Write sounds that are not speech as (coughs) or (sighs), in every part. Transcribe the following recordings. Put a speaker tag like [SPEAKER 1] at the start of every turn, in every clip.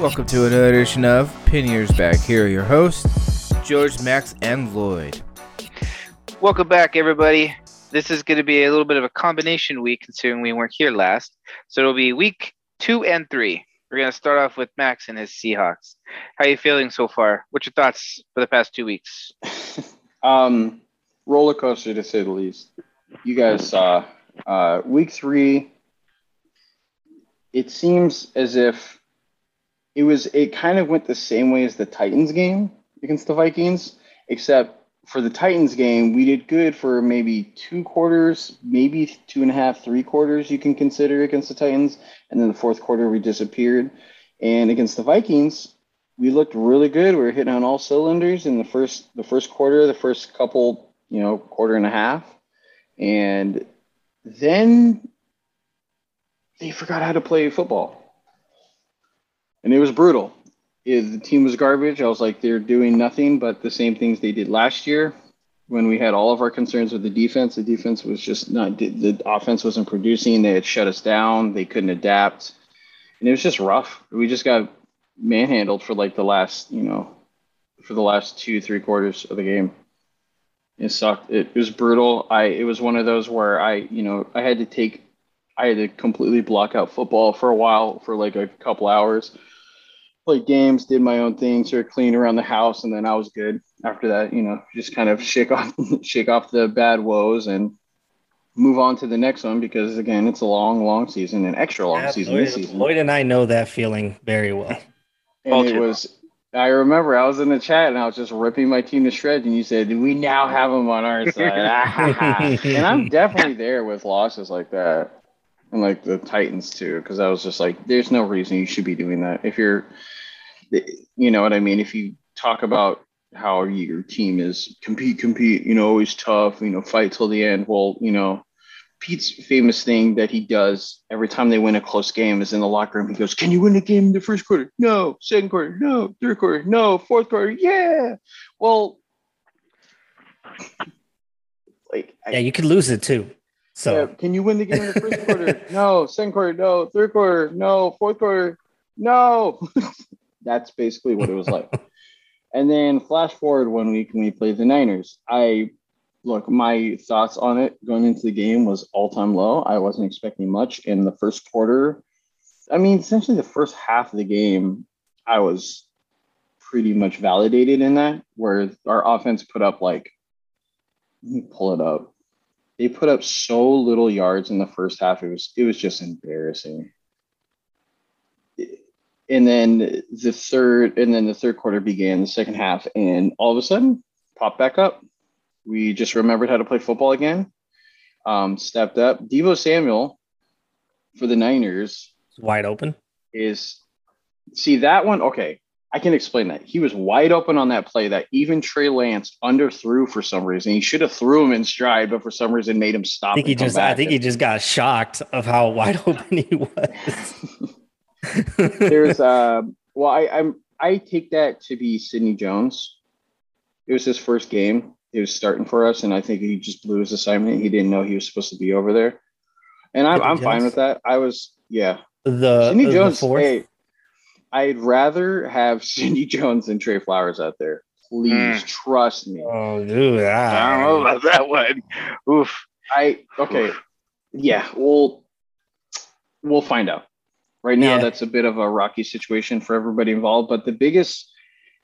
[SPEAKER 1] Welcome to another edition of Pin Back. Here are your hosts, George, Max, and Lloyd.
[SPEAKER 2] Welcome back, everybody. This is going to be a little bit of a combination week, considering we weren't here last. So it'll be week two and three. We're going to start off with Max and his Seahawks. How are you feeling so far? What's your thoughts for the past two weeks? (laughs)
[SPEAKER 3] um, roller coaster to say the least. You guys saw uh, week three. It seems as if it was. It kind of went the same way as the Titans game against the Vikings, except for the Titans game, we did good for maybe two quarters, maybe two and a half, three quarters you can consider against the Titans. And then the fourth quarter, we disappeared. And against the Vikings, we looked really good. We were hitting on all cylinders in the first the first quarter, the first couple, you know, quarter and a half. And then they forgot how to play football. And it was brutal the team was garbage. I was like, they're doing nothing but the same things they did last year when we had all of our concerns with the defense. The defense was just not, the offense wasn't producing. They had shut us down. They couldn't adapt. And it was just rough. We just got manhandled for like the last, you know, for the last two, three quarters of the game. It sucked. It, was brutal. I, it was one of those where I, you know, I had to take, I had to completely block out football for a while for like a couple hours played games, did my own thing, sort of clean around the house, and then I was good. After that, you know, just kind of shake off (laughs) shake off the bad woes and move on to the next one because again, it's a long, long season, an extra long yeah, season
[SPEAKER 4] Lloyd,
[SPEAKER 3] this season.
[SPEAKER 4] Lloyd and I know that feeling very well.
[SPEAKER 3] and it was. I remember I was in the chat and I was just ripping my team to shreds, and you said, "We now have them on our side," (laughs) (laughs) and I'm definitely there with losses like that and like the Titans too, because I was just like, there's no reason you should be doing that. If you're you know what I mean? If you talk about how your team is compete, compete, you know, always tough, you know, fight till the end. Well, you know, Pete's famous thing that he does every time they win a close game is in the locker room. He goes, Can you win a game in the first quarter? No. Second quarter? No. Third quarter? No. Fourth quarter? Yeah. Well,
[SPEAKER 4] like, yeah, I, you could lose it too. So, yeah,
[SPEAKER 3] can you win the game in the first quarter? (laughs) No. Second quarter? No. Third quarter? No. Fourth quarter? No. (laughs) That's basically what it was like. (laughs) and then flash forward one week when we played the Niners. I look, my thoughts on it going into the game was all time low. I wasn't expecting much in the first quarter. I mean, essentially the first half of the game, I was pretty much validated in that, where our offense put up like, let me pull it up. They put up so little yards in the first half. It was it was just embarrassing and then the third and then the third quarter began the second half and all of a sudden popped back up. We just remembered how to play football again um, stepped up. Deebo samuel for the niners
[SPEAKER 4] wide open?
[SPEAKER 3] is see that one okay i can explain that. He was wide open on that play that even trey lance underthrew for some reason. He should have threw him in stride but for some reason made him stop
[SPEAKER 4] i think he just i think he just got shocked of how (laughs) wide open he was (laughs)
[SPEAKER 3] There's (laughs) uh well I, I'm I take that to be Sidney Jones. It was his first game. He was starting for us, and I think he just blew his assignment. He didn't know he was supposed to be over there, and I'm, I'm fine with that. I was, yeah.
[SPEAKER 4] The Sidney Jones. The hey,
[SPEAKER 3] I'd rather have (laughs) Sidney Jones than Trey Flowers out there. Please mm. trust me.
[SPEAKER 4] Oh, dude,
[SPEAKER 2] I don't know about that one. Oof.
[SPEAKER 3] I okay. Oof. Yeah, we'll we'll find out. Right now, yeah. that's a bit of a rocky situation for everybody involved. But the biggest,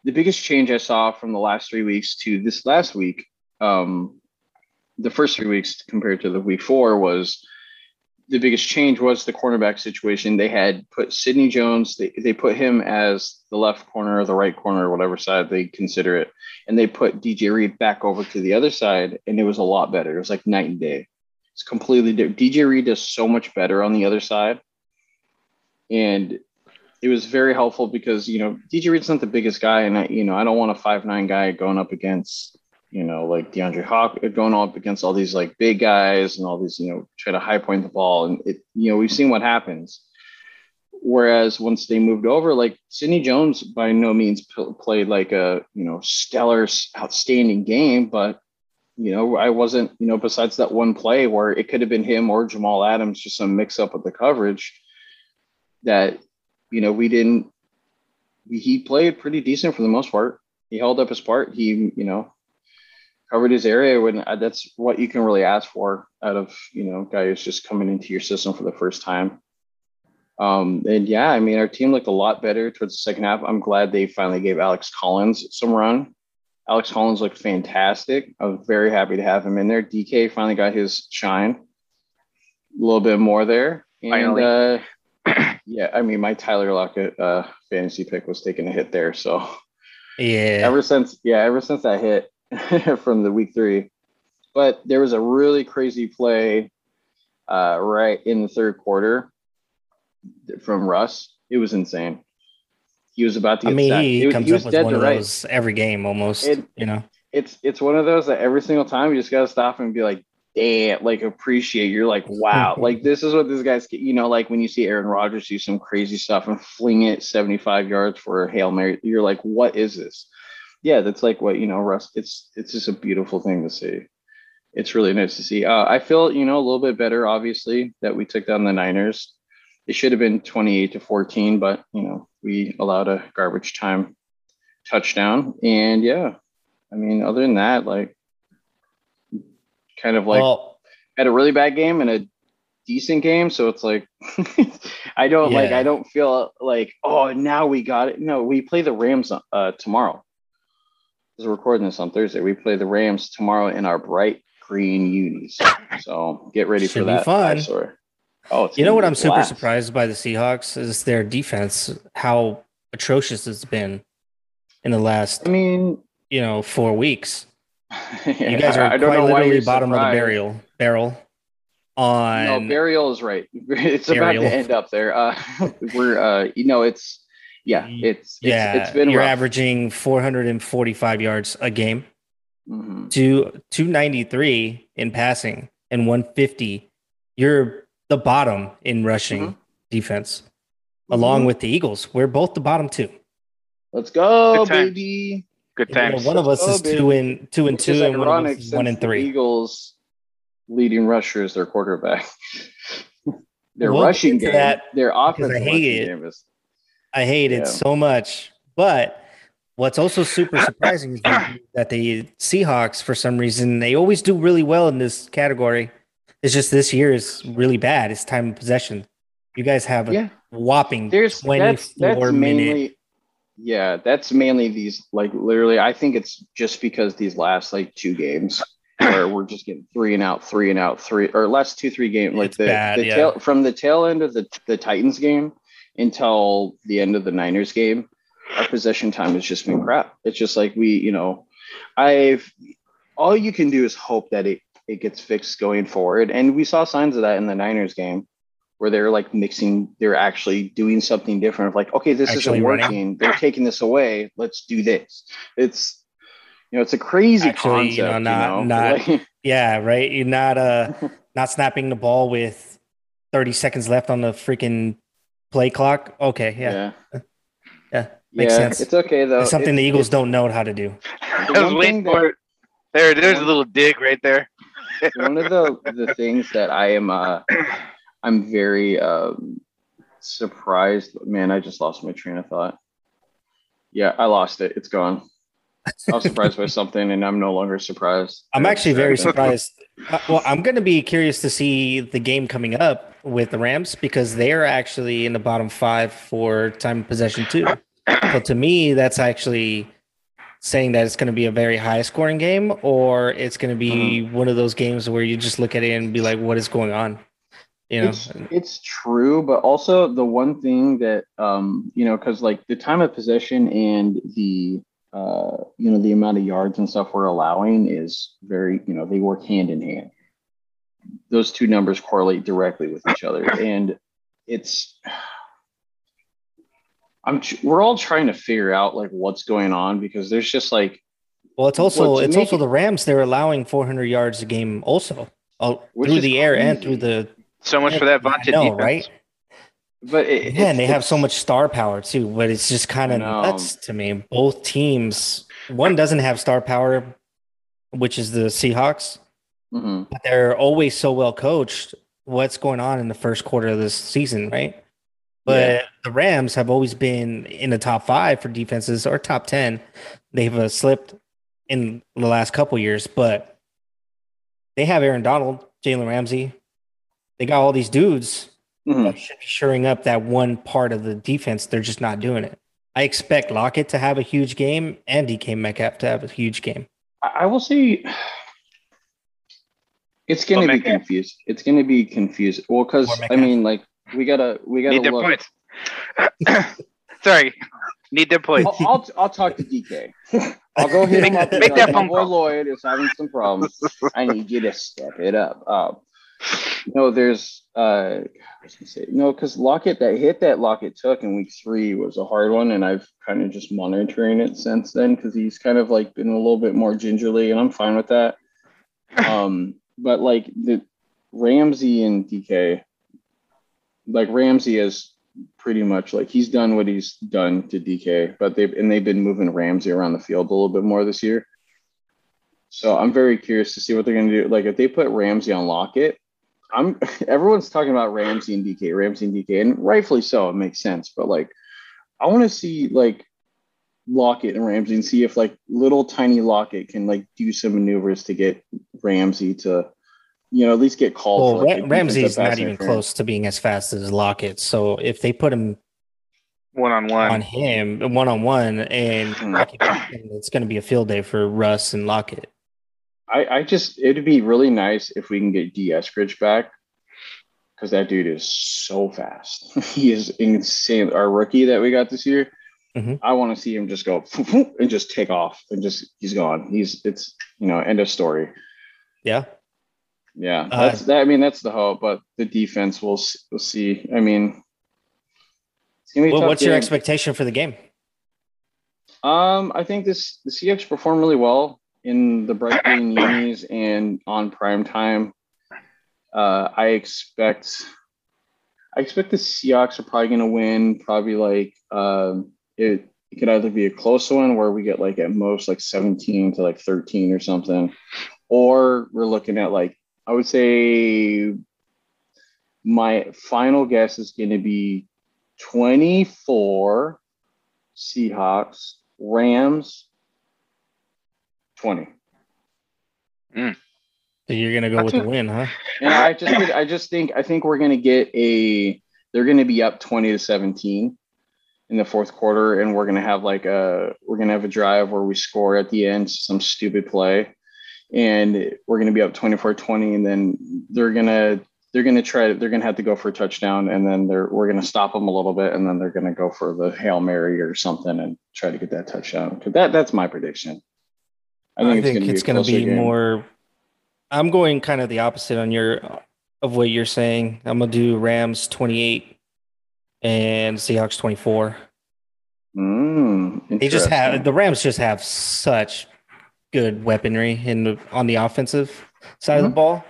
[SPEAKER 3] the biggest change I saw from the last three weeks to this last week, um, the first three weeks compared to the week four was the biggest change was the cornerback situation. They had put Sidney Jones, they, they put him as the left corner or the right corner, or whatever side they consider it. And they put DJ Reed back over to the other side, and it was a lot better. It was like night and day. It's completely different. DJ Reed does so much better on the other side and it was very helpful because you know DJ Reed's not the biggest guy, and I you know I don't want a five nine guy going up against you know like DeAndre Hawk uh, going up against all these like big guys and all these you know try to high point the ball, and it you know we've seen what happens. Whereas once they moved over, like Sidney Jones by no means p- played like a you know stellar, outstanding game, but you know I wasn't you know besides that one play where it could have been him or Jamal Adams, just some mix up with the coverage that you know we didn't he played pretty decent for the most part. He held up his part. He, you know, covered his area when uh, that's what you can really ask for out of you know guy who's just coming into your system for the first time. Um, and yeah, I mean, our team looked a lot better towards the second half. I'm glad they finally gave Alex Collins some run. Alex Collins looked fantastic. I was very happy to have him in there. DK finally got his shine a little bit more there. And uh, (clears throat) yeah, I mean, my Tyler Lockett uh, fantasy pick was taking a hit there. So
[SPEAKER 4] Yeah.
[SPEAKER 3] ever since, yeah, ever since that hit (laughs) from the week three, but there was a really crazy play uh, right in the third quarter from Russ. It was insane. He was about to
[SPEAKER 4] I mean,
[SPEAKER 3] sacked.
[SPEAKER 4] he,
[SPEAKER 3] was-
[SPEAKER 4] comes
[SPEAKER 3] he
[SPEAKER 4] up with
[SPEAKER 3] dead
[SPEAKER 4] one
[SPEAKER 3] to
[SPEAKER 4] of
[SPEAKER 3] rights.
[SPEAKER 4] those every game almost.
[SPEAKER 3] It-
[SPEAKER 4] you know.
[SPEAKER 3] it's it's one of those that every single time you just gotta stop and be like, damn, like appreciate. You're like, wow, (laughs) like this is what this guy's. You know, like when you see Aaron Rodgers do some crazy stuff and fling it 75 yards for a hail mary, you're like, what is this? Yeah, that's like what you know, Russ. It's it's just a beautiful thing to see. It's really nice to see. Uh, I feel you know a little bit better, obviously, that we took down the Niners. It should have been 28 to 14, but you know we allowed a garbage time touchdown, and yeah, I mean, other than that, like, kind of like
[SPEAKER 4] well,
[SPEAKER 3] had a really bad game and a decent game. So it's like, (laughs) I don't like, I don't feel like, oh, now we got it. No, we play the Rams uh, tomorrow. We're recording this on Thursday. We play the Rams tomorrow in our bright green unis. So get ready for
[SPEAKER 4] Should be
[SPEAKER 3] that.
[SPEAKER 4] fun.
[SPEAKER 3] eyesore. Oh,
[SPEAKER 4] you know what I'm super surprised by the Seahawks is their defense, how atrocious it's been in the last,
[SPEAKER 3] I mean,
[SPEAKER 4] you know, four weeks. You (laughs)
[SPEAKER 3] you
[SPEAKER 4] guys are
[SPEAKER 3] I don't
[SPEAKER 4] quite
[SPEAKER 3] know why
[SPEAKER 4] literally
[SPEAKER 3] you're
[SPEAKER 4] bottom of the
[SPEAKER 3] surprised.
[SPEAKER 4] barrel barrel on
[SPEAKER 3] No, burial is right. (laughs) It's
[SPEAKER 4] Burial.
[SPEAKER 3] about to end up there. Uh, (laughs) we're, uh, you know, it's, yeah, it's, it's,
[SPEAKER 4] yeah,
[SPEAKER 3] it's been
[SPEAKER 4] you're
[SPEAKER 3] rough.
[SPEAKER 4] averaging 445 yards a game
[SPEAKER 3] Mhm.
[SPEAKER 4] to 293 in passing and 150. You're the bottom in rushing
[SPEAKER 3] Mhm.
[SPEAKER 4] defense, along
[SPEAKER 3] Mhm.
[SPEAKER 4] with the Eagles. We're both the bottom two.
[SPEAKER 3] Let's go,
[SPEAKER 2] Good times.
[SPEAKER 3] baby.
[SPEAKER 4] You know, one of us
[SPEAKER 3] Oh,
[SPEAKER 4] is
[SPEAKER 3] baby.
[SPEAKER 4] two and two and
[SPEAKER 3] Which
[SPEAKER 4] two,
[SPEAKER 3] is
[SPEAKER 4] and one of us is one
[SPEAKER 3] since
[SPEAKER 4] and
[SPEAKER 3] the
[SPEAKER 4] three.
[SPEAKER 3] Eagles leading rusher is their quarterback. (laughs) their
[SPEAKER 4] We'll
[SPEAKER 3] rushing
[SPEAKER 4] get to
[SPEAKER 3] game,
[SPEAKER 4] that
[SPEAKER 3] their offense.
[SPEAKER 4] I
[SPEAKER 3] offensive
[SPEAKER 4] hate
[SPEAKER 3] rushing
[SPEAKER 4] it.
[SPEAKER 3] game is
[SPEAKER 4] I hate
[SPEAKER 3] Yeah.
[SPEAKER 4] it so much. But what's also super surprising is that (coughs) that the Seahawks, for some reason, they always do really well in this category. It's just this year is really bad. It's time of possession. You guys have a
[SPEAKER 3] yeah.
[SPEAKER 4] whopping
[SPEAKER 3] There's that's
[SPEAKER 4] 24
[SPEAKER 3] that's
[SPEAKER 4] minute.
[SPEAKER 3] mainly yeah, that's mainly these like literally. I think it's just because these last like two games where we're just getting three and out, three and out, three or last two three games like
[SPEAKER 4] It's
[SPEAKER 3] the,
[SPEAKER 4] bad,
[SPEAKER 3] the
[SPEAKER 4] yeah.
[SPEAKER 3] tail from the tail end of the the Titans game until the end of the Niners game. Our possession time has just been crap. It's just like we, you know, I've all you can do is hope that it it gets fixed going forward, and we saw signs of that in the Niners game where they're like mixing, they're actually doing something different. Of like, okay, this
[SPEAKER 4] Actually
[SPEAKER 3] isn't
[SPEAKER 4] running.
[SPEAKER 3] working. They're taking this away. Let's do this. It's you know, it's a crazy
[SPEAKER 4] Actually, you
[SPEAKER 3] concept.
[SPEAKER 4] know,
[SPEAKER 3] You
[SPEAKER 4] not-
[SPEAKER 3] know,
[SPEAKER 4] not-
[SPEAKER 3] Like, (laughs)
[SPEAKER 4] Yeah, right. You're not uh (laughs) not snapping the ball with 30 seconds left on the freaking play clock. Okay, yeah.
[SPEAKER 3] yeah,
[SPEAKER 4] Yeah, makes
[SPEAKER 3] Yeah,
[SPEAKER 4] sense.
[SPEAKER 3] It's okay though.
[SPEAKER 4] It's something
[SPEAKER 3] It-
[SPEAKER 4] the Eagles
[SPEAKER 3] it-
[SPEAKER 4] don't know how to do.
[SPEAKER 2] I (laughs)
[SPEAKER 3] The
[SPEAKER 2] was
[SPEAKER 3] one
[SPEAKER 2] waiting
[SPEAKER 3] thing
[SPEAKER 2] for
[SPEAKER 3] that-
[SPEAKER 2] it. There, there's a little dig right there.
[SPEAKER 3] one of the the things that I am uh I'm very um surprised. Man, I just lost my train of thought. Yeah, I lost it. It's gone. I was surprised by (laughs) something, and I'm no longer surprised.
[SPEAKER 4] I'm actually very surprised. Uh, well, I'm going to be curious to see the game coming up with the Rams because they're actually in the bottom five for time of possession too. So to me, that's actually saying that it's going to be a very high scoring game, or it's going to be one of those games where you just look at it and be like, "What is going on?" You know,
[SPEAKER 3] It's, it's true, but also the one thing that um, you know, because like the time of possession and the uh, you know, the amount of yards and stuff we're allowing is very, you know, they work hand in hand. Those two numbers correlate directly with each other, and it's. I'm. We're all trying to figure out like what's going on because there's just like
[SPEAKER 4] well, it's also it's also
[SPEAKER 3] it-
[SPEAKER 4] the Rams. They're allowing 400 yards a game also uh, through
[SPEAKER 3] is
[SPEAKER 4] the air and through the
[SPEAKER 2] So much for that vaunted
[SPEAKER 4] know,
[SPEAKER 2] defense.
[SPEAKER 4] right?
[SPEAKER 3] but it,
[SPEAKER 4] Yeah, and they have so much star power too, but it's just kind of nuts to me. Both teams, one doesn't have star power, which is the Seahawks,
[SPEAKER 3] Mhm.
[SPEAKER 4] but they're always so well coached. What's going on in the first quarter of this season, right? But the Rams have always been in the top five for defenses or top 10. They've uh, slipped in the last couple years, but they have Aaron Donald, Jalen Ramsey. They got all these dudes
[SPEAKER 3] Mhm.
[SPEAKER 4] that should be shoring up that one part of the defense. They're just not doing it. I expect Lockett to have a huge game and DK Metcalf to have a huge game.
[SPEAKER 3] I I will say it's gonna be confused. It's going to be confused. Well, because I mean, like we gotta we gotta
[SPEAKER 2] Need their
[SPEAKER 3] look.
[SPEAKER 2] points. (coughs) Sorry. Need their points.
[SPEAKER 3] I'll, I'll I'll talk to DK. (laughs) I'll go hit him
[SPEAKER 2] Make-
[SPEAKER 3] up. and
[SPEAKER 2] make
[SPEAKER 3] tell
[SPEAKER 2] that
[SPEAKER 3] him,
[SPEAKER 2] phone
[SPEAKER 3] "My boy
[SPEAKER 2] call."
[SPEAKER 3] Lloyd is having some problems. I need you to step it up. Um, no, there's uh, I was gonna say no because Lockett that hit that Lockett took in week three was a hard one, and I've kind of just monitoring it since then because he's kind of like been a little bit more gingerly, and I'm fine with that. (laughs) Um, but like the Ramsey and DK, like Ramsey is pretty much like he's done what he's done to DK, but they've and they've been moving Ramsey around the field a little bit more this year. So I'm very curious to see what they're gonna do. Like if they put Ramsey on Lockett, I'm (laughs) everyone's talking about Ramsey and DK, Ramsey and DK, and rightfully so, it makes sense. But like I want to see like Lockett and Ramsey and see if like little tiny Lockett can like do some maneuvers to get Ramsey to, you know, at least get called.
[SPEAKER 4] Well,
[SPEAKER 3] for, like,
[SPEAKER 4] Ra- Ramsey's not even close to being as fast as Lockett. So if they put him
[SPEAKER 2] One on one on
[SPEAKER 4] him one on one and
[SPEAKER 3] Mm.
[SPEAKER 4] It's going to be a field day for Russ and Lockett.
[SPEAKER 3] I, I just it'd be really nice if we can get D Eskridge back because that dude is so fast. (laughs) he is insane. Our rookie that we got this year,
[SPEAKER 4] Mhm.
[SPEAKER 3] I want to see him just go (laughs) and just take off and just he's gone. He's it's you know end of story.
[SPEAKER 4] Yeah.
[SPEAKER 3] Yeah,
[SPEAKER 4] Uh,
[SPEAKER 3] that's that. I mean that's the hope, but the defense we'll s- we'll see. I mean, it's gonna be
[SPEAKER 4] Well, what's your expectation for the game?
[SPEAKER 3] Um, I think this the Seahawks performed really well in the bright green unis and on prime time. Uh, I expect, I expect the Seahawks are probably going to win. Probably like um, it, it could either be a close one where we get like at most like seventeen to like thirteen or something, or we're looking at like I would say my final guess is going to be twenty four. Seahawks, Rams, 20. Mm.
[SPEAKER 4] So you're going to go
[SPEAKER 2] That's
[SPEAKER 4] with the win, huh?
[SPEAKER 3] And I just I just think I think we're gonna get a they're gonna be up 20 to 17 in the fourth quarter, and we're gonna have like a we're gonna have a drive where we score at the end, some stupid play, and we're gonna be up 24-20, and then they're gonna they're gonna try they're gonna have to go for a touchdown, and then they're we're gonna stop them a little bit, and then they're gonna go for the hail mary or something and try to get that touchdown. 'Cause that that's my prediction.
[SPEAKER 4] I think it's going to
[SPEAKER 3] closer
[SPEAKER 4] be
[SPEAKER 3] game.
[SPEAKER 4] more. I'm going kind of the opposite on your of what you're saying. I'm going to do Rams 28 and Seahawks 24.
[SPEAKER 3] Mm,
[SPEAKER 4] They just have the Rams just have such good weaponry in the, on the offensive side of the ball.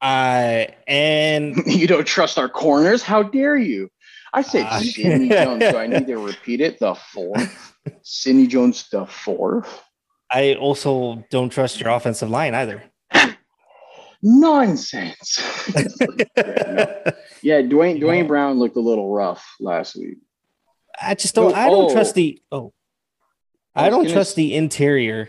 [SPEAKER 4] I and (laughs)
[SPEAKER 3] you don't trust our corners? How dare you? I said
[SPEAKER 4] Uh,
[SPEAKER 3] Sidney Jones. Do I need to repeat it? The fourth. (laughs) Sidney Jones, the fourth.
[SPEAKER 4] I also don't trust your offensive line either.
[SPEAKER 3] Nonsense. yeah, (laughs) no. Yeah, Duane Duane Brown looked a little rough last week.
[SPEAKER 4] I just don't.
[SPEAKER 3] No,
[SPEAKER 4] I don't
[SPEAKER 3] oh.
[SPEAKER 4] trust the. Oh,
[SPEAKER 3] I
[SPEAKER 4] I, don't
[SPEAKER 3] gonna
[SPEAKER 4] trust the interior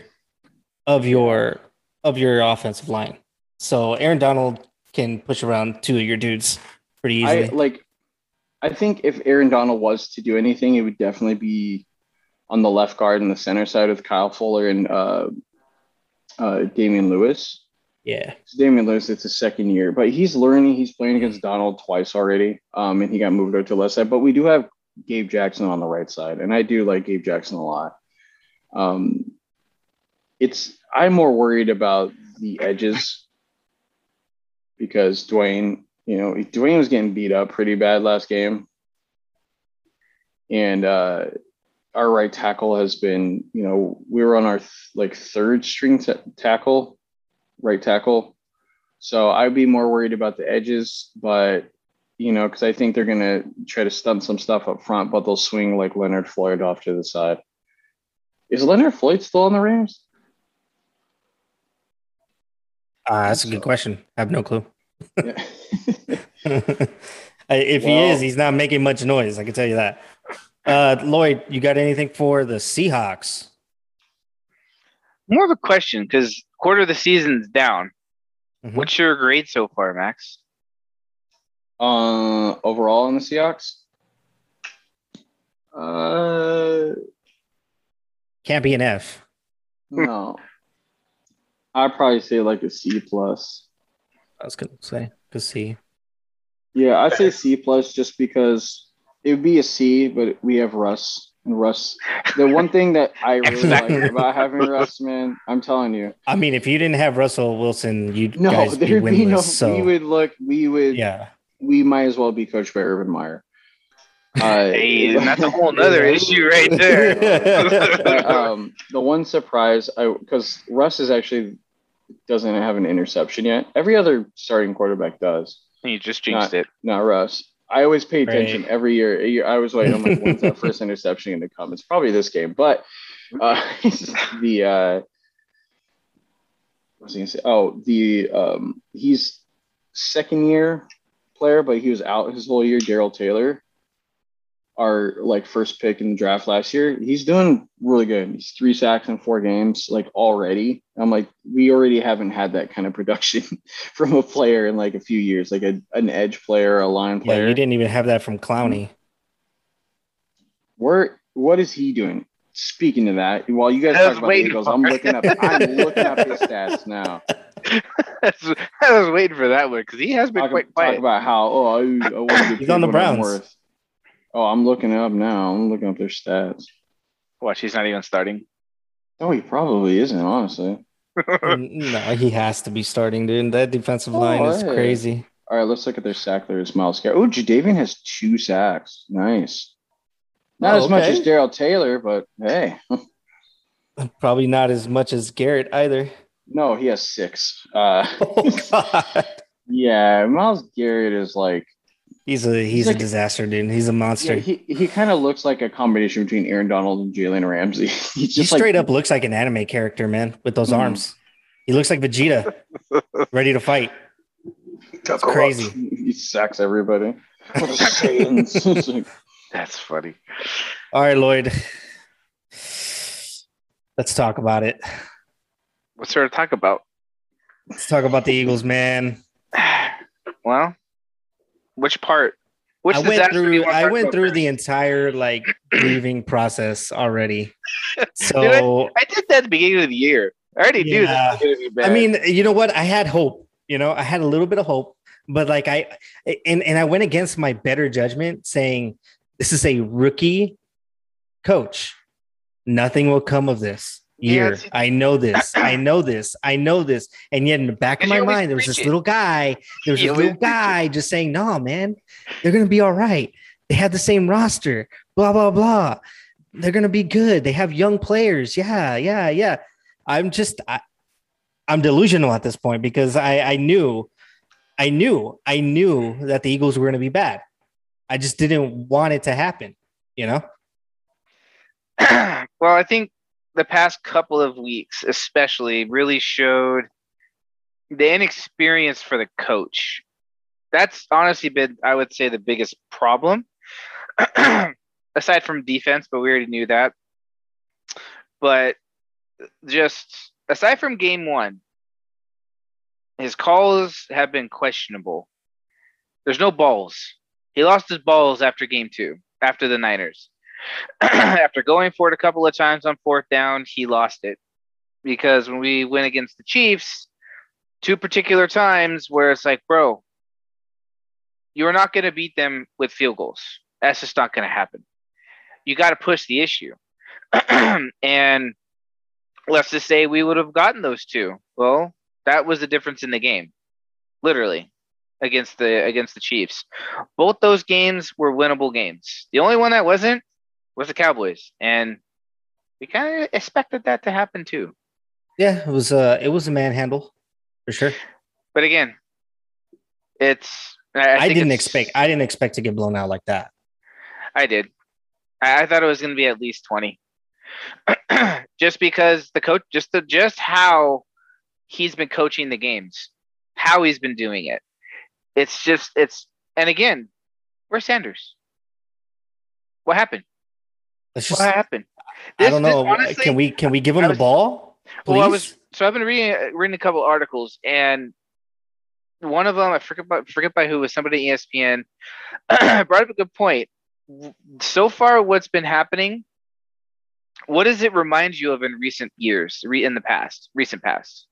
[SPEAKER 4] of your of your offensive line. So Aaron Donald can push around two of your dudes pretty
[SPEAKER 3] I
[SPEAKER 4] easily.
[SPEAKER 3] like. I think if Aaron Donald was to do anything, it would definitely be on the left guard and the center side with Kyle Fuller and uh, uh, Damien Lewis.
[SPEAKER 4] yeah,
[SPEAKER 3] It's Damien Lewis, it's his second year, but he's learning. He's playing against Donald twice already, um, and he got moved over to the left side. But we do have Gabe Jackson on the right side, and I do like Gabe Jackson a lot. Um, it's I'm more worried about the edges because Duane, you know, Duane was getting beat up pretty bad last game, and uh, our right tackle has been, you know, we were on our th- like third string t- tackle right tackle. So I'd be more worried about the edges, but you know, because I think they're gonna try to stunt some stuff up front, but they'll swing like Leonard Floyd off to the side. Is Leonard Floyd still on the Rams?
[SPEAKER 4] uh, that's a
[SPEAKER 3] So-
[SPEAKER 4] good question. I have no clue.
[SPEAKER 3] Yeah. (laughs)
[SPEAKER 4] If he is, he's not making much noise. I can tell you that. Uh, Lloyd, you got anything for the Seahawks?
[SPEAKER 2] More of a question because quarter of the season's down.
[SPEAKER 4] Mhm.
[SPEAKER 2] What's your grade so far, Max?
[SPEAKER 3] Uh, overall in the Seahawks, uh,
[SPEAKER 4] Can't be an F.
[SPEAKER 3] no, I'd probably say like a C plus.
[SPEAKER 4] I was gonna say, a C.
[SPEAKER 3] Yeah, I'd say C plus just because it would be a C, but we have Russ and Russ. The one thing that I (laughs) really like about having (laughs) Russ, man, I'm telling you,
[SPEAKER 4] I mean, if you didn't have Russell Wilson, you'd
[SPEAKER 3] no,
[SPEAKER 4] guys (laughs) be
[SPEAKER 3] there'd
[SPEAKER 4] winless.
[SPEAKER 3] be no.
[SPEAKER 4] so
[SPEAKER 3] We would look. We would.
[SPEAKER 4] yeah,
[SPEAKER 3] We might as well be coached by Urban Meyer. Uh,
[SPEAKER 2] Hey, and that's a whole other issue right there.
[SPEAKER 3] But, um, the one surprise, I because Russ is actually doesn't have an interception yet. Every other starting quarterback does.
[SPEAKER 2] you just jinxed it.
[SPEAKER 3] Not Russ. I always pay attention
[SPEAKER 4] Right.
[SPEAKER 3] every year. year- I was waiting. I'm like, (laughs) when's that first interception going to come? It's probably this game, but uh, (laughs) the uh, what was I going to say? Oh, the um, he's second year player, but he was out his whole year. Darrell Taylor, our like first pick in the draft last year. He's doing really good. He's three sacks in four games, like already. I'm like, we already haven't had that kind of production (laughs) from a player in like a few years, like a, an edge player, a line player.
[SPEAKER 4] yeah, you didn't even have that from Clowney.
[SPEAKER 3] Where what is he doing? Speaking of that, while you guys talk about the Eagles, I'm looking up. I'm looking up his stats now. (laughs)
[SPEAKER 2] I was waiting for that one because he has been
[SPEAKER 3] Talk,
[SPEAKER 2] quite
[SPEAKER 3] talk
[SPEAKER 2] quiet.
[SPEAKER 3] about how oh I, I want to get
[SPEAKER 4] He's on the
[SPEAKER 3] paid what
[SPEAKER 4] Browns.
[SPEAKER 3] Worth. Oh, I'm looking it up now. I'm looking up their stats.
[SPEAKER 2] Watch, he's not even starting.
[SPEAKER 3] Oh, he probably isn't, honestly. (laughs)
[SPEAKER 4] no, he has to be starting, dude. That defensive
[SPEAKER 3] Oh,
[SPEAKER 4] line is
[SPEAKER 3] hey.
[SPEAKER 4] crazy.
[SPEAKER 3] All right, let's look at their sack leaders. Myles Garrett. Oh, Jadeveon has two sacks. Nice. Not
[SPEAKER 4] Oh,
[SPEAKER 3] as much as Darrell Taylor, but hey, (laughs)
[SPEAKER 4] Probably not as much as Garrett either.
[SPEAKER 3] no, he has six. Uh, (laughs)
[SPEAKER 4] Oh god,
[SPEAKER 3] yeah, Myles Garrett is like
[SPEAKER 4] he's a he's,
[SPEAKER 3] like-
[SPEAKER 4] a disaster, dude. He's a monster.
[SPEAKER 3] Yeah, he he kind of looks like a combination between Aaron Donald and Jalen Ramsey. (laughs) He's
[SPEAKER 4] he
[SPEAKER 3] just
[SPEAKER 4] straight
[SPEAKER 3] like,
[SPEAKER 4] up looks like an anime character, man, with those
[SPEAKER 3] Mhm.
[SPEAKER 4] arms. He looks like Vegeta, (laughs) ready to fight. It's crazy. (laughs)
[SPEAKER 3] He sacks everybody.
[SPEAKER 2] That's funny.
[SPEAKER 4] All right, Lloyd. Let's talk about it.
[SPEAKER 2] What's there to talk about?
[SPEAKER 4] Let's talk about the Eagles, man. (sighs)
[SPEAKER 2] Well, which part? Which
[SPEAKER 4] I went
[SPEAKER 2] disaster do you
[SPEAKER 4] through I went through the entire like (clears throat) grieving process already. (laughs)
[SPEAKER 2] Dude,
[SPEAKER 4] So
[SPEAKER 2] I did that at the beginning of the year. I already knew
[SPEAKER 4] Yeah.
[SPEAKER 2] that was going to be bad.
[SPEAKER 4] I mean, you know what? I had hope. You know, I had a little bit of hope, but like I and and I went against my better judgment, saying this is a rookie coach. Nothing will come of this year.
[SPEAKER 2] it's-
[SPEAKER 4] I know this. (clears throat) I know this. I know this. And yet, in the back of my mind, there was this
[SPEAKER 2] it.
[SPEAKER 4] little guy. There was
[SPEAKER 2] You
[SPEAKER 4] this little guy just saying, "No, man, they're gonna be all right. They have the same roster. Blah blah blah. They're gonna be good. They have young players. Yeah, yeah, yeah." I'm just, I, I'm delusional at this point because I, I knew, I knew, I knew that the Eagles were going to be bad. I just didn't want it to happen, you know? (clears throat)
[SPEAKER 2] well, I think the past couple of weeks, especially, really showed the inexperience for the coach. That's honestly been, I would say, the biggest problem. (clears throat) Aside from defense, but we already knew that. But just aside from game one, his calls have been questionable. There's no balls. He lost his balls after game two, after the Niners. (clears throat) after going for it a couple of times on fourth down, he lost it. Because when we went against the Chiefs, two particular times where it's like, bro, you're not going to beat them with field goals. That's just not going to happen. You got to push the issue. (clears throat) and let's just say we would have gotten those two. Well, that was the difference in the game, literally, against the against the Chiefs. Both those games were winnable games. The only one that wasn't was the Cowboys, and we kind of expected that to happen too.
[SPEAKER 4] Yeah, it was uh it was a manhandle for sure.
[SPEAKER 2] But again, it's I,
[SPEAKER 4] I, didn't
[SPEAKER 2] it's-
[SPEAKER 4] expect I didn't expect to get blown out like that.
[SPEAKER 2] I did. I, I thought it was going to be at least twenty, (clears throat) just because the coach, just the just how he's been coaching the games, how he's been doing it. It's just it's and again, Where's Sanders? What happened?
[SPEAKER 4] Let's just,
[SPEAKER 2] what happened?
[SPEAKER 4] I don't
[SPEAKER 2] this-
[SPEAKER 4] know.
[SPEAKER 2] honestly,
[SPEAKER 4] can we can we give him
[SPEAKER 2] I
[SPEAKER 4] the ball? Please?
[SPEAKER 2] Well, I was so I've been reading reading a couple articles, and one of them I forget by forget by who was somebody at ESPN (clears throat) brought up a good point. So far, what's been happening? What does it remind you of in recent years, re, in the past, recent past?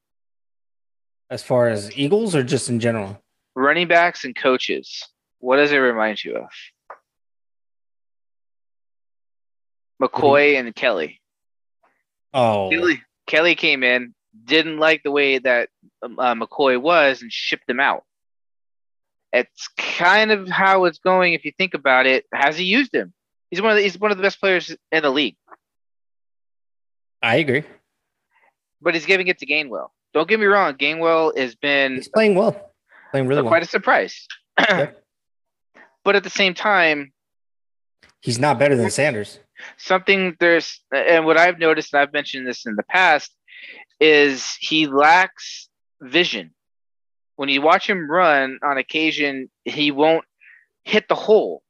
[SPEAKER 4] as far as Eagles or just in general?
[SPEAKER 2] Running backs and coaches. What does it remind you of? McCoy and Kelly.
[SPEAKER 4] Oh,
[SPEAKER 2] Kelly, Kelly came in, didn't like the way that um, uh, McCoy was, and shipped him out. It's kind of how it's going if you think about it. Has he used him? He's one of the, he's one of the best players in the league,
[SPEAKER 4] I agree.
[SPEAKER 2] but he's giving it to Gainwell. Don't get me wrong, Gainwell has been
[SPEAKER 4] He's playing well, playing really well.
[SPEAKER 2] quite a surprise.
[SPEAKER 4] Yep. (clears throat)
[SPEAKER 2] But at the same time,
[SPEAKER 4] He's not better than Sanders.
[SPEAKER 2] Something there's and what I've noticed, and I've mentioned this in the past, is he lacks vision. When you watch him run on occasion, he won't hit the hole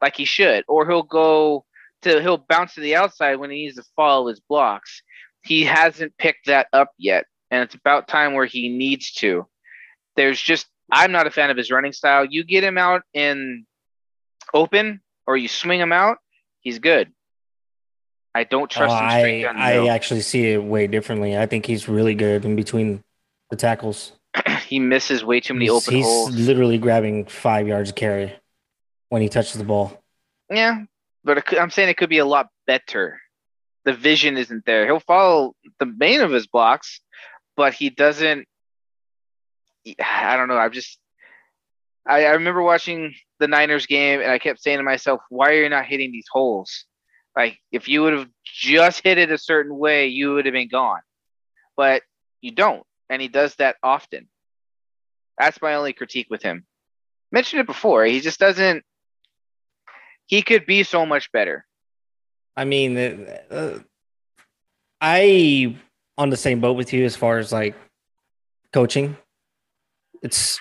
[SPEAKER 2] like he should, or he'll go to he'll bounce to the outside when he needs to follow his blocks. He hasn't picked that up yet, and it's about time where he needs to. There's just I'm not a fan of his running style. You get him out in open or you swing him out, he's good. I don't
[SPEAKER 4] Oh,
[SPEAKER 2] trust him straight
[SPEAKER 4] I
[SPEAKER 2] down the
[SPEAKER 4] I
[SPEAKER 2] middle.
[SPEAKER 4] actually see it way differently. I think he's really good in between the tackles. (clears throat)
[SPEAKER 2] he misses way too many
[SPEAKER 4] He's,
[SPEAKER 2] open
[SPEAKER 4] he's
[SPEAKER 2] holes.
[SPEAKER 4] literally grabbing five yards of carry when he touches the ball.
[SPEAKER 2] Yeah, but it I'm saying it could be a lot better. The vision isn't there. He'll follow the main of his blocks, but he doesn't. (sighs) I don't know. I'm just. I, I remember watching the Niners game, and I kept saying to myself, "Why are you not hitting these holes? Like, if you would have just hit it a certain way, you would have been gone. But you don't, and he does that often. That's my only critique with him. Mentioned it before. He just doesn't he could be so much better.
[SPEAKER 4] I mean, uh, uh, I on the same boat with you as far as like coaching. It's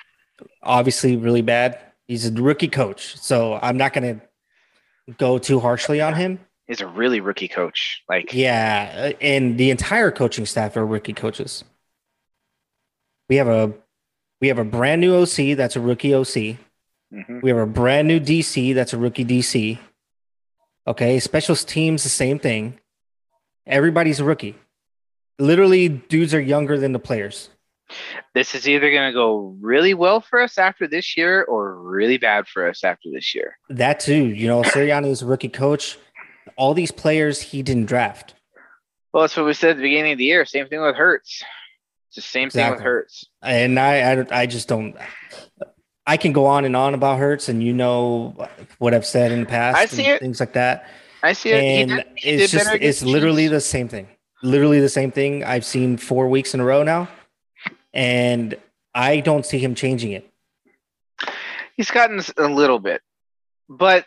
[SPEAKER 4] obviously really bad. He's a rookie coach, so I'm not going to go too harshly on him.
[SPEAKER 2] He's a really rookie coach. Like
[SPEAKER 4] Yeah, uh, and the entire coaching staff are rookie coaches. We have a we have a brand new OC that's a rookie OC.
[SPEAKER 2] mhm.
[SPEAKER 4] We have a brand new DC that's a rookie DC. Okay, special teams the same thing. Everybody's a rookie. Literally, dudes are younger than the players.
[SPEAKER 2] this is either going to go really well for us after this year or really bad for us after this year.
[SPEAKER 4] That too, you know, Sirianni is a rookie coach. All these players he didn't draft.
[SPEAKER 2] Well, that's what we said at the beginning of the year. Same thing with Hurts. It's the same thing with
[SPEAKER 4] Exactly.
[SPEAKER 2] Hurts.
[SPEAKER 4] and I, I I just don't. I can go on and on about Hurts, and you know what I've said in the past,
[SPEAKER 2] I see
[SPEAKER 4] and
[SPEAKER 2] it.
[SPEAKER 4] things like that.
[SPEAKER 2] I see it.
[SPEAKER 4] And
[SPEAKER 2] did-
[SPEAKER 4] it's just, it's literally the same thing. Literally the same thing. I've seen four weeks in a row now, and I don't see him changing it.
[SPEAKER 2] He's gotten a little bit, but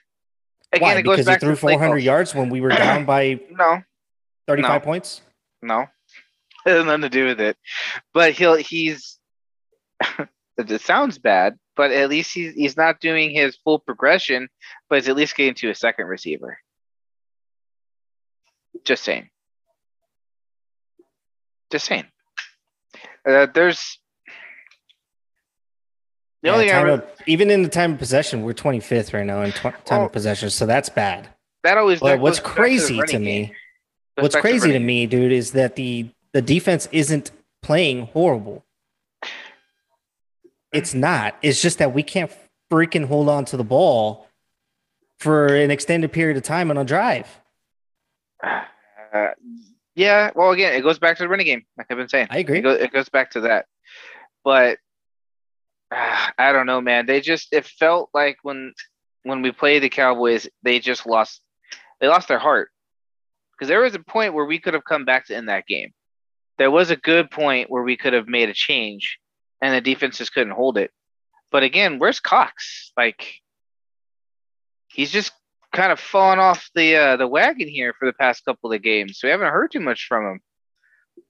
[SPEAKER 2] again,
[SPEAKER 4] Why?
[SPEAKER 2] it goes
[SPEAKER 4] Because he threw
[SPEAKER 2] to
[SPEAKER 4] 400
[SPEAKER 2] calls.
[SPEAKER 4] yards when we were (clears throat) down by
[SPEAKER 2] No,
[SPEAKER 4] 35
[SPEAKER 2] No.
[SPEAKER 4] points.
[SPEAKER 2] no, (laughs) it has nothing to do with it. But he'll he's. (laughs) it sounds bad, but at least he's he's not doing his full progression, but he's at least getting to a second receiver. Just saying. Just saying. Uh, there's the
[SPEAKER 4] Yeah,
[SPEAKER 2] only thing I
[SPEAKER 4] time
[SPEAKER 2] re-
[SPEAKER 4] of, even in the time of possession, we're 25th right now in tw- time of possession, so that's bad.
[SPEAKER 2] that always.
[SPEAKER 4] But
[SPEAKER 2] that
[SPEAKER 4] what's
[SPEAKER 2] goes back the
[SPEAKER 4] crazy to me. What's crazy to me, dude, is that the the defense isn't playing horrible. It's not. It's just that we can't freaking hold on to the ball for an extended period of time on a drive.
[SPEAKER 2] Uh, yeah, well, again, it goes back to the running game, like I've been saying.
[SPEAKER 4] I agree.
[SPEAKER 2] It, go, it goes back to that. But (sighs) I don't know, man. They just it felt like when when we played the Cowboys, they just lost. They lost their heart because there was a point where we could have come back to end that game. There was a good point where we could have made a change, and the defense just couldn't hold it. But again, where's Cox? Like he's just kind of fallen off the uh, the wagon here for the past couple of games. So we haven't heard too much from him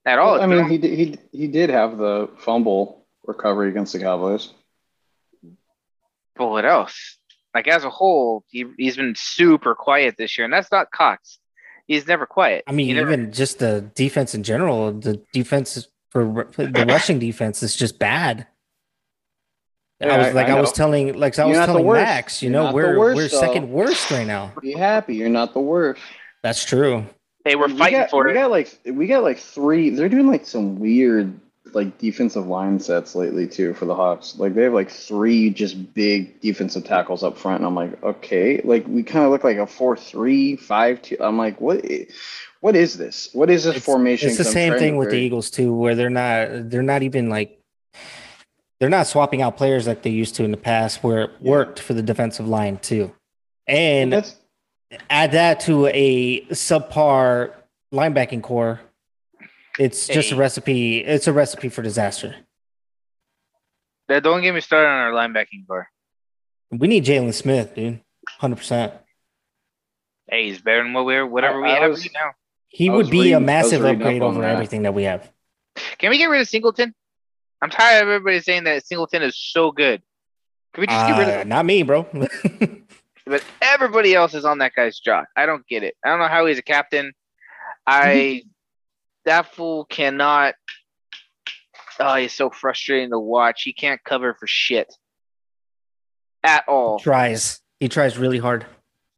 [SPEAKER 2] at all.
[SPEAKER 3] Well, I mean, he did, he he did have the fumble recovery against the Cowboys.
[SPEAKER 2] but what else? like as a whole, he he's been super quiet this year, and that's not Cox. He's never quiet.
[SPEAKER 4] I mean,
[SPEAKER 2] never-
[SPEAKER 4] even just the defense in general, the defense for the (laughs) rushing defense is just bad. I was like,
[SPEAKER 3] I
[SPEAKER 4] I, was telling, like I
[SPEAKER 3] You're
[SPEAKER 4] was telling. Max, you
[SPEAKER 3] You're
[SPEAKER 4] know, we're
[SPEAKER 3] worst,
[SPEAKER 4] we're
[SPEAKER 3] though.
[SPEAKER 4] second worst right now.
[SPEAKER 3] Be happy. You're not the worst.
[SPEAKER 4] That's true.
[SPEAKER 2] they were
[SPEAKER 3] We
[SPEAKER 2] fighting
[SPEAKER 3] got-
[SPEAKER 2] for
[SPEAKER 3] we
[SPEAKER 2] it.
[SPEAKER 3] got like we got like three. They're doing like some weird like defensive line sets lately too for the Hawks. Like they have like three just big defensive tackles up front, and I'm like, okay, like we kind of look like a four three five two. I'm like, what? What is this? What is this
[SPEAKER 4] It's,
[SPEAKER 3] formation?
[SPEAKER 4] it's the same thing with the Eagles too, where they're not they're not even like they're not swapping out players like they used to in the past, where it worked for the defensive line too. And
[SPEAKER 3] That's
[SPEAKER 4] add that to a subpar linebacking corps, it's just a
[SPEAKER 2] Hey.
[SPEAKER 4] recipe. It's a recipe for disaster.
[SPEAKER 2] Yeah, Don't get me started on our linebacking bar.
[SPEAKER 4] We need Jaylon Smith, dude. Hundred percent.
[SPEAKER 2] Hey, he's better than what we're whatever we
[SPEAKER 3] I
[SPEAKER 2] have
[SPEAKER 3] was-
[SPEAKER 2] right now.
[SPEAKER 4] He
[SPEAKER 3] I
[SPEAKER 4] would be a
[SPEAKER 3] reading- I was
[SPEAKER 4] massive upgrade over
[SPEAKER 3] that.
[SPEAKER 4] everything that we have.
[SPEAKER 2] Can we get rid of Singleton? I'm tired of everybody saying that Singleton is so good. Can we just get rid of
[SPEAKER 4] Uh,
[SPEAKER 2] him?
[SPEAKER 4] not me, bro. (laughs)
[SPEAKER 2] But everybody else is on that guy's jock. I don't get it. I don't know how he's a captain. I that fool cannot. Oh, he's so frustrating to watch. He can't cover for shit at all.
[SPEAKER 4] tries. He tries really hard.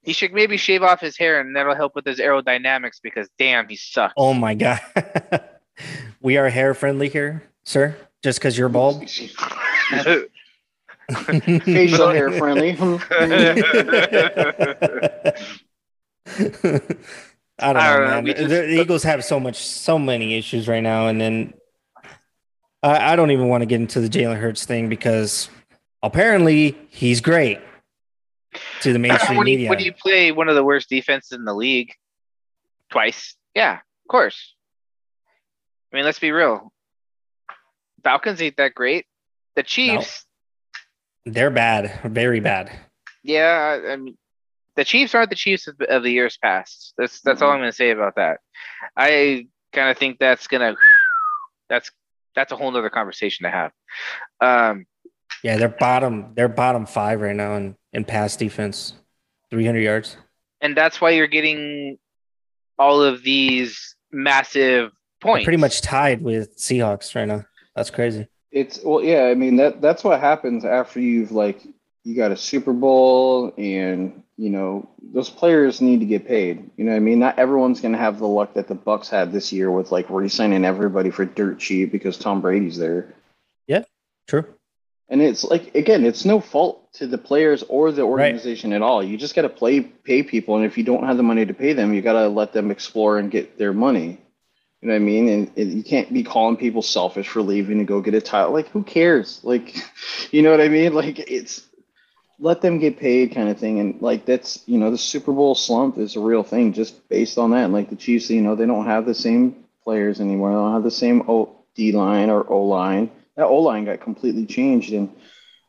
[SPEAKER 2] He should maybe shave off his hair, and that'll help with his aerodynamics. Because damn, he sucks.
[SPEAKER 4] Oh my god. (laughs) we are hair friendly here, sir. Just because you're bald. (laughs)
[SPEAKER 3] facial hair friendly. (laughs)
[SPEAKER 4] I don't
[SPEAKER 2] I
[SPEAKER 4] know,
[SPEAKER 2] know,
[SPEAKER 4] man. The-
[SPEAKER 2] just-
[SPEAKER 4] the Eagles have so much, so many issues right now, and then I, I don't even want to get into the Jalen Hurts thing because apparently he's great to the mainstream
[SPEAKER 2] when, you,
[SPEAKER 4] media.
[SPEAKER 2] when you play one of the worst defenses in the league twice, yeah, of course. I mean, let's be real. Falcons ain't that great. The Chiefs,
[SPEAKER 4] They're bad, very bad.
[SPEAKER 2] yeah, I, I mean, the Chiefs aren't the Chiefs of, of the years past. That's that's all I'm going to say about that. I kind of think that's gonna that's that's a whole nother conversation to have. Um,
[SPEAKER 4] Yeah, they're bottom. They're bottom five right now in, in pass defense, three hundred yards.
[SPEAKER 2] and that's why you're getting all of these massive
[SPEAKER 4] They're
[SPEAKER 2] points.
[SPEAKER 4] pretty much tied with Seahawks right now. That's crazy.
[SPEAKER 3] It's well, yeah. I mean that that's what happens after you've like you got a Super Bowl, and you know those players need to get paid. You know, what I mean, not everyone's gonna have the luck that the Bucs had this year with like re-signing everybody for dirt cheap because Tom Brady's there.
[SPEAKER 4] Yeah, true.
[SPEAKER 3] And it's like again, it's no fault to the players or the organization at all. You just got to play pay people, and if you don't have the money to pay them, you got to let them explore and get their money. You know what I mean? And, and you can't be calling people selfish for leaving to go get a title. Like, who cares? Like, (laughs) you know what I mean? Like, it's let them get paid kind of thing. And like, that's you know, the Super Bowl slump is a real thing just based on that. And like the Chiefs, you know, they don't have the same players anymore. They don't have the same O D line or O line. That O line got completely changed, and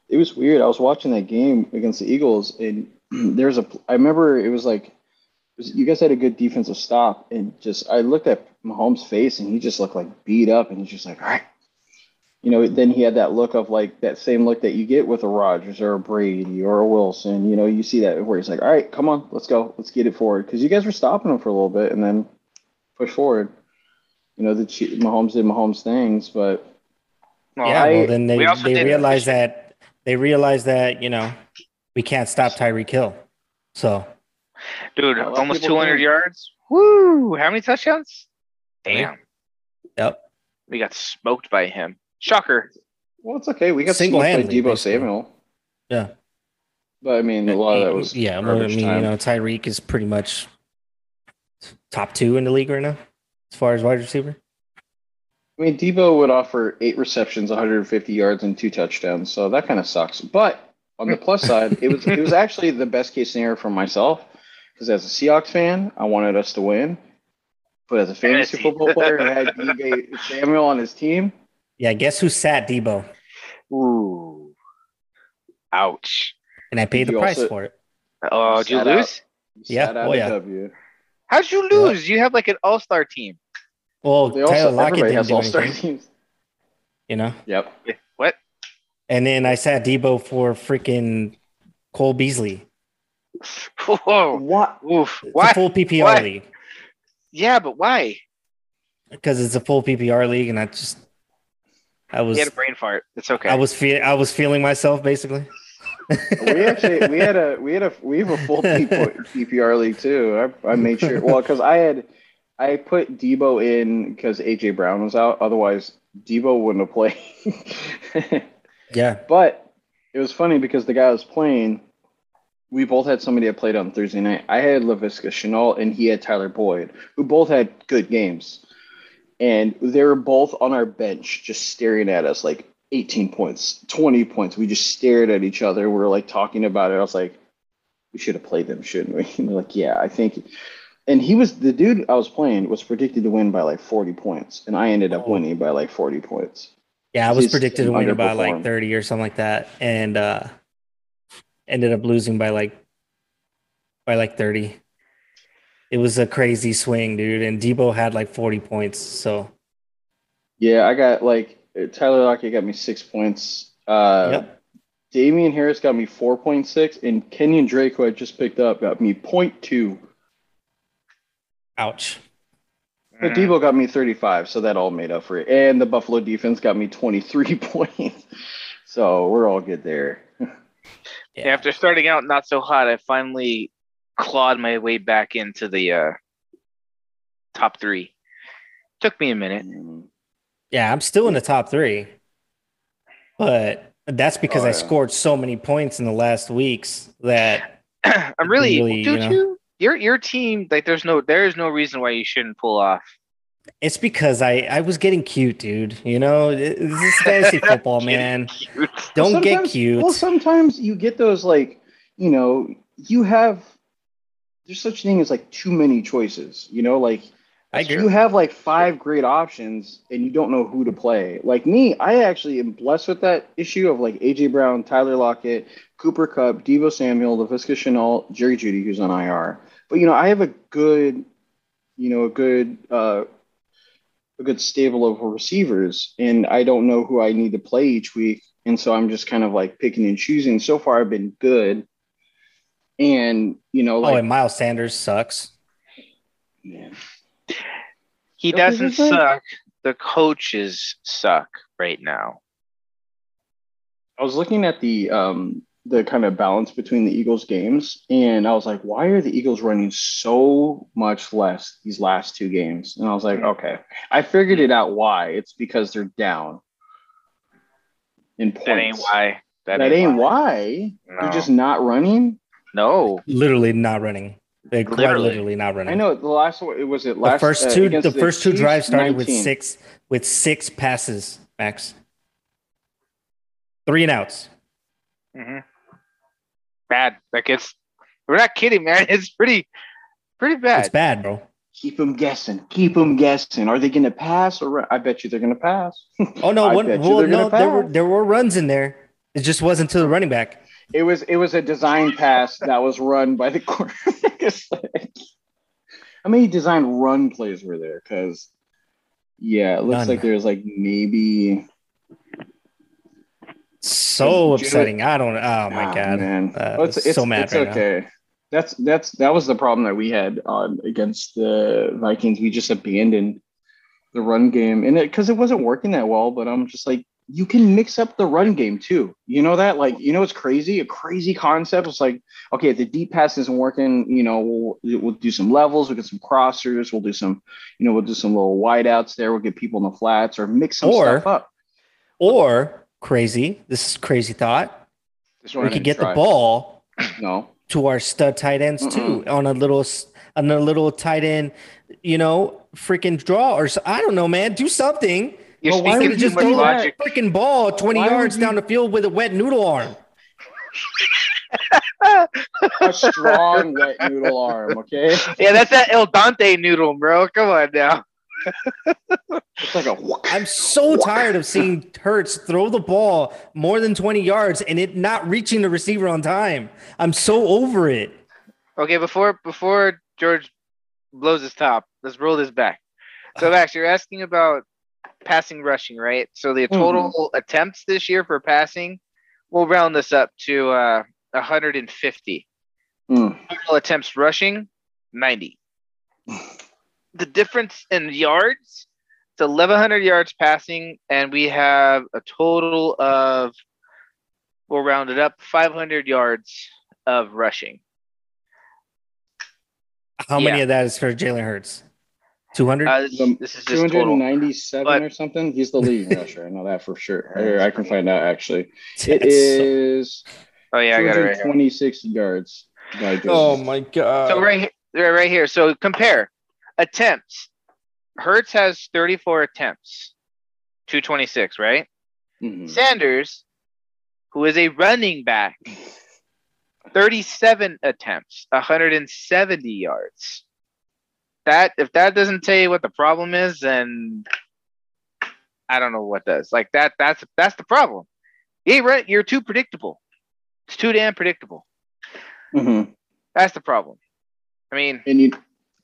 [SPEAKER 3] it was weird. I was watching that game against the Eagles, and (clears throat) there's a. I remember it was like, you guys had a good defensive stop, and just I looked at Mahomes' face, and he just looked like beat up, and he's just like, all right. You know, then he had that look of like that same look that you get with a Rodgers or a Brady or a Wilson. You know, you see that where he's like, all right, come on, let's go, let's get it forward, because you guys were stopping him for a little bit, and then push forward. You know, the Chief- Mahomes did Mahomes things, but
[SPEAKER 2] Well,
[SPEAKER 4] yeah,
[SPEAKER 3] I-
[SPEAKER 4] well then they
[SPEAKER 2] we
[SPEAKER 4] they realize that they realize that you know we can't stop Tyreek Hill. So
[SPEAKER 2] dude,
[SPEAKER 3] A lot of
[SPEAKER 2] almost 200
[SPEAKER 3] think-
[SPEAKER 2] yards. Woo! How many touchdowns? Damn,
[SPEAKER 4] yep.
[SPEAKER 2] we got smoked by him. Shocker.
[SPEAKER 3] Well, it's okay. We got
[SPEAKER 4] Single-handedly,
[SPEAKER 3] Deebo
[SPEAKER 4] basically.
[SPEAKER 3] Samuel.
[SPEAKER 4] Yeah.
[SPEAKER 3] But I mean, a lot of that was
[SPEAKER 4] yeah. Well, I mean,
[SPEAKER 3] time.
[SPEAKER 4] you know, Tyreek is pretty much top two in the league right now as far as wide receiver.
[SPEAKER 3] I mean, Deebo would offer eight receptions, 150 yards, and two touchdowns. So that kind of sucks. But on the plus side, it was it was (laughs) actually the best case scenario for myself because as a Seahawks fan, I wanted us to win. But as a fantasy
[SPEAKER 2] Fantasy.
[SPEAKER 3] football player I had (laughs) Deebo Samuel on his team,
[SPEAKER 4] Yeah, guess who sat Deebo?
[SPEAKER 2] Ooh. Ouch.
[SPEAKER 4] And I paid the price
[SPEAKER 3] also-
[SPEAKER 4] for it.
[SPEAKER 2] Oh, did you lose?
[SPEAKER 3] he
[SPEAKER 4] Yeah, oh yeah.
[SPEAKER 3] W.
[SPEAKER 2] How'd you lose? You have like an all-star team.
[SPEAKER 4] Well,
[SPEAKER 3] They
[SPEAKER 4] Tyler
[SPEAKER 3] also
[SPEAKER 4] Lockett didn't
[SPEAKER 3] has all star teams.
[SPEAKER 4] you know.
[SPEAKER 3] Yep.
[SPEAKER 2] What?
[SPEAKER 4] And then I sat Deebo for freaking Cole Beasley. (laughs)
[SPEAKER 2] Whoa.
[SPEAKER 3] What?
[SPEAKER 2] Oof.
[SPEAKER 4] It's
[SPEAKER 2] Why?
[SPEAKER 4] full PPR
[SPEAKER 2] Why?
[SPEAKER 4] league
[SPEAKER 2] Yeah, but why?
[SPEAKER 4] because it's a full PPR league, and I just I was
[SPEAKER 2] He had a brain fart. It's okay.
[SPEAKER 4] I was fe- I was feeling myself basically.
[SPEAKER 3] we actually we had a we had a we have a full PPR (laughs) league too. I, I made sure well because I had I put Deebo in because AJ Brown was out. Otherwise, Deebo wouldn't have played. (laughs)
[SPEAKER 4] yeah.
[SPEAKER 3] but it was funny because the guy I was playing, we both had somebody that played on Thursday night. I had Laviska Shenault and he had Tyler Boyd, who both had good games. And they were both on our bench just staring at us like 18 points, 20 points. We just stared at each other. We were like talking about it. I was like, we should have played them, shouldn't we? (laughs) And they're like, yeah, I think. And he was the dude I was playing was predicted to win by like 40 points. And I ended up
[SPEAKER 4] Oh.
[SPEAKER 3] winning by like 40 points.
[SPEAKER 4] Yeah, I was
[SPEAKER 3] His
[SPEAKER 4] predicted to win by like 30 or something like that. And uh ended up losing by like by like 30. It was a crazy swing, dude. And Deebo had like 40 points. So
[SPEAKER 3] Yeah, I got like uh, Tyler Lockett got me six points. Uh,
[SPEAKER 4] Yep.
[SPEAKER 3] Damien Harris got me 4.6, and Kenyon Drake, who I just picked up, got me 0.2.
[SPEAKER 4] ouch.
[SPEAKER 3] But
[SPEAKER 2] Mhm.
[SPEAKER 3] Deebo got me 35, so that all made up for it. And the Buffalo defense got me 23 (laughs) points. So we're all good there. (laughs)
[SPEAKER 2] Yeah, After starting out not so hot, I finally clawed my way back into the uh, top three. Took me a minute.
[SPEAKER 4] Yeah, I'm still in the top three. But that's because
[SPEAKER 3] Oh,
[SPEAKER 4] I scored so many points in the last weeks that (clears throat)
[SPEAKER 2] I'm really,
[SPEAKER 4] Really,
[SPEAKER 2] dude.
[SPEAKER 4] you
[SPEAKER 2] You,
[SPEAKER 4] know.
[SPEAKER 2] your your team like there's no there is no reason why you shouldn't pull off.
[SPEAKER 4] it's because I I was getting cute, dude. You know, this is fantasy (laughs) football, man.
[SPEAKER 2] Cute.
[SPEAKER 4] Don't
[SPEAKER 3] Well,
[SPEAKER 4] get cute.
[SPEAKER 3] Well, sometimes you get those like, you know, you have there's such thing as like too many choices. You know, like you have like five great options and you don't know who to play. Like me, I actually am blessed with that issue of like AJ Brown, Tyler Lockett, Cooper Kupp, Deebo Samuel, Laviska Shenault, Jerry Jeudy, who's on IR. But you know, I have a good, you know, a good uh a good stable of receivers, and I don't know who I need to play each week. And so I'm just kind of like picking and choosing. So far I've been good. And you know,
[SPEAKER 4] oh, and Miles Sanders sucks.
[SPEAKER 3] man,
[SPEAKER 2] He
[SPEAKER 3] Okay,
[SPEAKER 2] doesn't suck. The coaches suck right now.
[SPEAKER 3] I was looking at the um the kind of balance between the Eagles games, and I was like, why are the Eagles running so much less these last two games? And I was like, okay, I figured it out why. It's because they're down in points.
[SPEAKER 2] That ain't why.
[SPEAKER 3] That, ain't why.
[SPEAKER 2] No.
[SPEAKER 3] They're just not running.
[SPEAKER 2] No.
[SPEAKER 4] Literally not running. They're quite
[SPEAKER 2] Literally.
[SPEAKER 4] literally not running.
[SPEAKER 3] I know the last one. It was it
[SPEAKER 4] The first
[SPEAKER 3] uh,
[SPEAKER 4] two,
[SPEAKER 3] against
[SPEAKER 4] the first two
[SPEAKER 3] Chiefs,
[SPEAKER 4] drives started with six, with six passes. Max, three and outs.
[SPEAKER 2] hmm Bad. Like it's. We're not kidding, man. (laughs) It's pretty, pretty bad.
[SPEAKER 4] It's bad, bro.
[SPEAKER 3] Keep them guessing. Keep them guessing. Are they going to pass or? run? I bet you they're going to pass.
[SPEAKER 4] Oh no, (laughs) one, well,
[SPEAKER 3] they're
[SPEAKER 4] no, there were there were runs in there. It just wasn't to the running back.
[SPEAKER 3] It was it was a design pass that was run by the quarterback. (laughs) Like- How many design run plays were there? Because yeah, it looks
[SPEAKER 4] None.
[SPEAKER 3] like there's like maybe.
[SPEAKER 4] So upsetting. I don't. Oh my
[SPEAKER 3] Ah,
[SPEAKER 4] god.
[SPEAKER 3] man!
[SPEAKER 4] Uh,
[SPEAKER 3] Well, it's, it's,
[SPEAKER 4] so mad
[SPEAKER 3] It's
[SPEAKER 4] right now.
[SPEAKER 3] okay. That's that's that was the problem that we had on against the Vikings. We just abandoned the run game, and it because it wasn't working that well. But I'm just like, you can mix up the run game too. You know that? Like, you know, it's crazy. A crazy concept. It's like, okay, if the deep pass isn't working, you know, we'll we'll do some levels. We'll get some crossers. We'll do some, you know, we'll do some little wideouts there. We'll get people in the flats or mix some
[SPEAKER 4] Or-
[SPEAKER 3] stuff up.
[SPEAKER 4] Or crazy. This is crazy thought. We could get the ball
[SPEAKER 3] No,
[SPEAKER 4] to our stud tight ends too on a little on a little tight end, you know, freaking draw or so, I don't know, man. Do something.
[SPEAKER 2] You're
[SPEAKER 3] Well, why
[SPEAKER 2] speaking
[SPEAKER 3] would
[SPEAKER 2] too
[SPEAKER 3] you
[SPEAKER 4] just
[SPEAKER 2] much
[SPEAKER 3] do
[SPEAKER 4] throw
[SPEAKER 3] that?
[SPEAKER 2] logic.
[SPEAKER 4] that freaking ball 20
[SPEAKER 3] Why would
[SPEAKER 4] yards
[SPEAKER 3] you-
[SPEAKER 4] down the field with a wet noodle arm. (laughs)
[SPEAKER 3] a strong wet noodle arm. Okay, (laughs)
[SPEAKER 2] Yeah, that's that El Dante noodle, bro. Come on now. (laughs)
[SPEAKER 3] it's like a.
[SPEAKER 4] I'm so tired of seeing Hurts throw the ball more than 20 yards and it not reaching the receiver on time. I'm so over it.
[SPEAKER 2] Okay, before before George blows his top, let's roll this back. So Max, you're asking about passing rushing, right? So the total attempts this year for passing, we'll round this up to uh 150.
[SPEAKER 3] Mm.
[SPEAKER 2] Total attempts rushing, 90. The difference in yards, it's 1,100 yards passing, and we have a total of, we'll round it up, 500 yards of rushing.
[SPEAKER 4] How many of that is for Jalen Hurts? 200?
[SPEAKER 2] Uh, this, this is
[SPEAKER 3] 297
[SPEAKER 2] But-
[SPEAKER 3] or something. He's the leading (laughs) rusher. I know that for sure. Or I can find out actually. (laughs) It
[SPEAKER 4] That's so-
[SPEAKER 3] is
[SPEAKER 2] Oh, yeah, I got it right here.
[SPEAKER 3] 226 yards by
[SPEAKER 4] oh my god.
[SPEAKER 2] So right here, right here. So compare attempts. Hurts has 34 attempts, 226, right?
[SPEAKER 3] Mhm.
[SPEAKER 2] Sanders, who is a running back, (laughs) 37 attempts, 170 yards. That if that doesn't tell you what the problem is, then I don't know what does. Like that, that's that's the problem. Ain't right. You're too predictable. It's too damn predictable.
[SPEAKER 3] Mhm.
[SPEAKER 2] That's the problem. I mean,
[SPEAKER 3] you,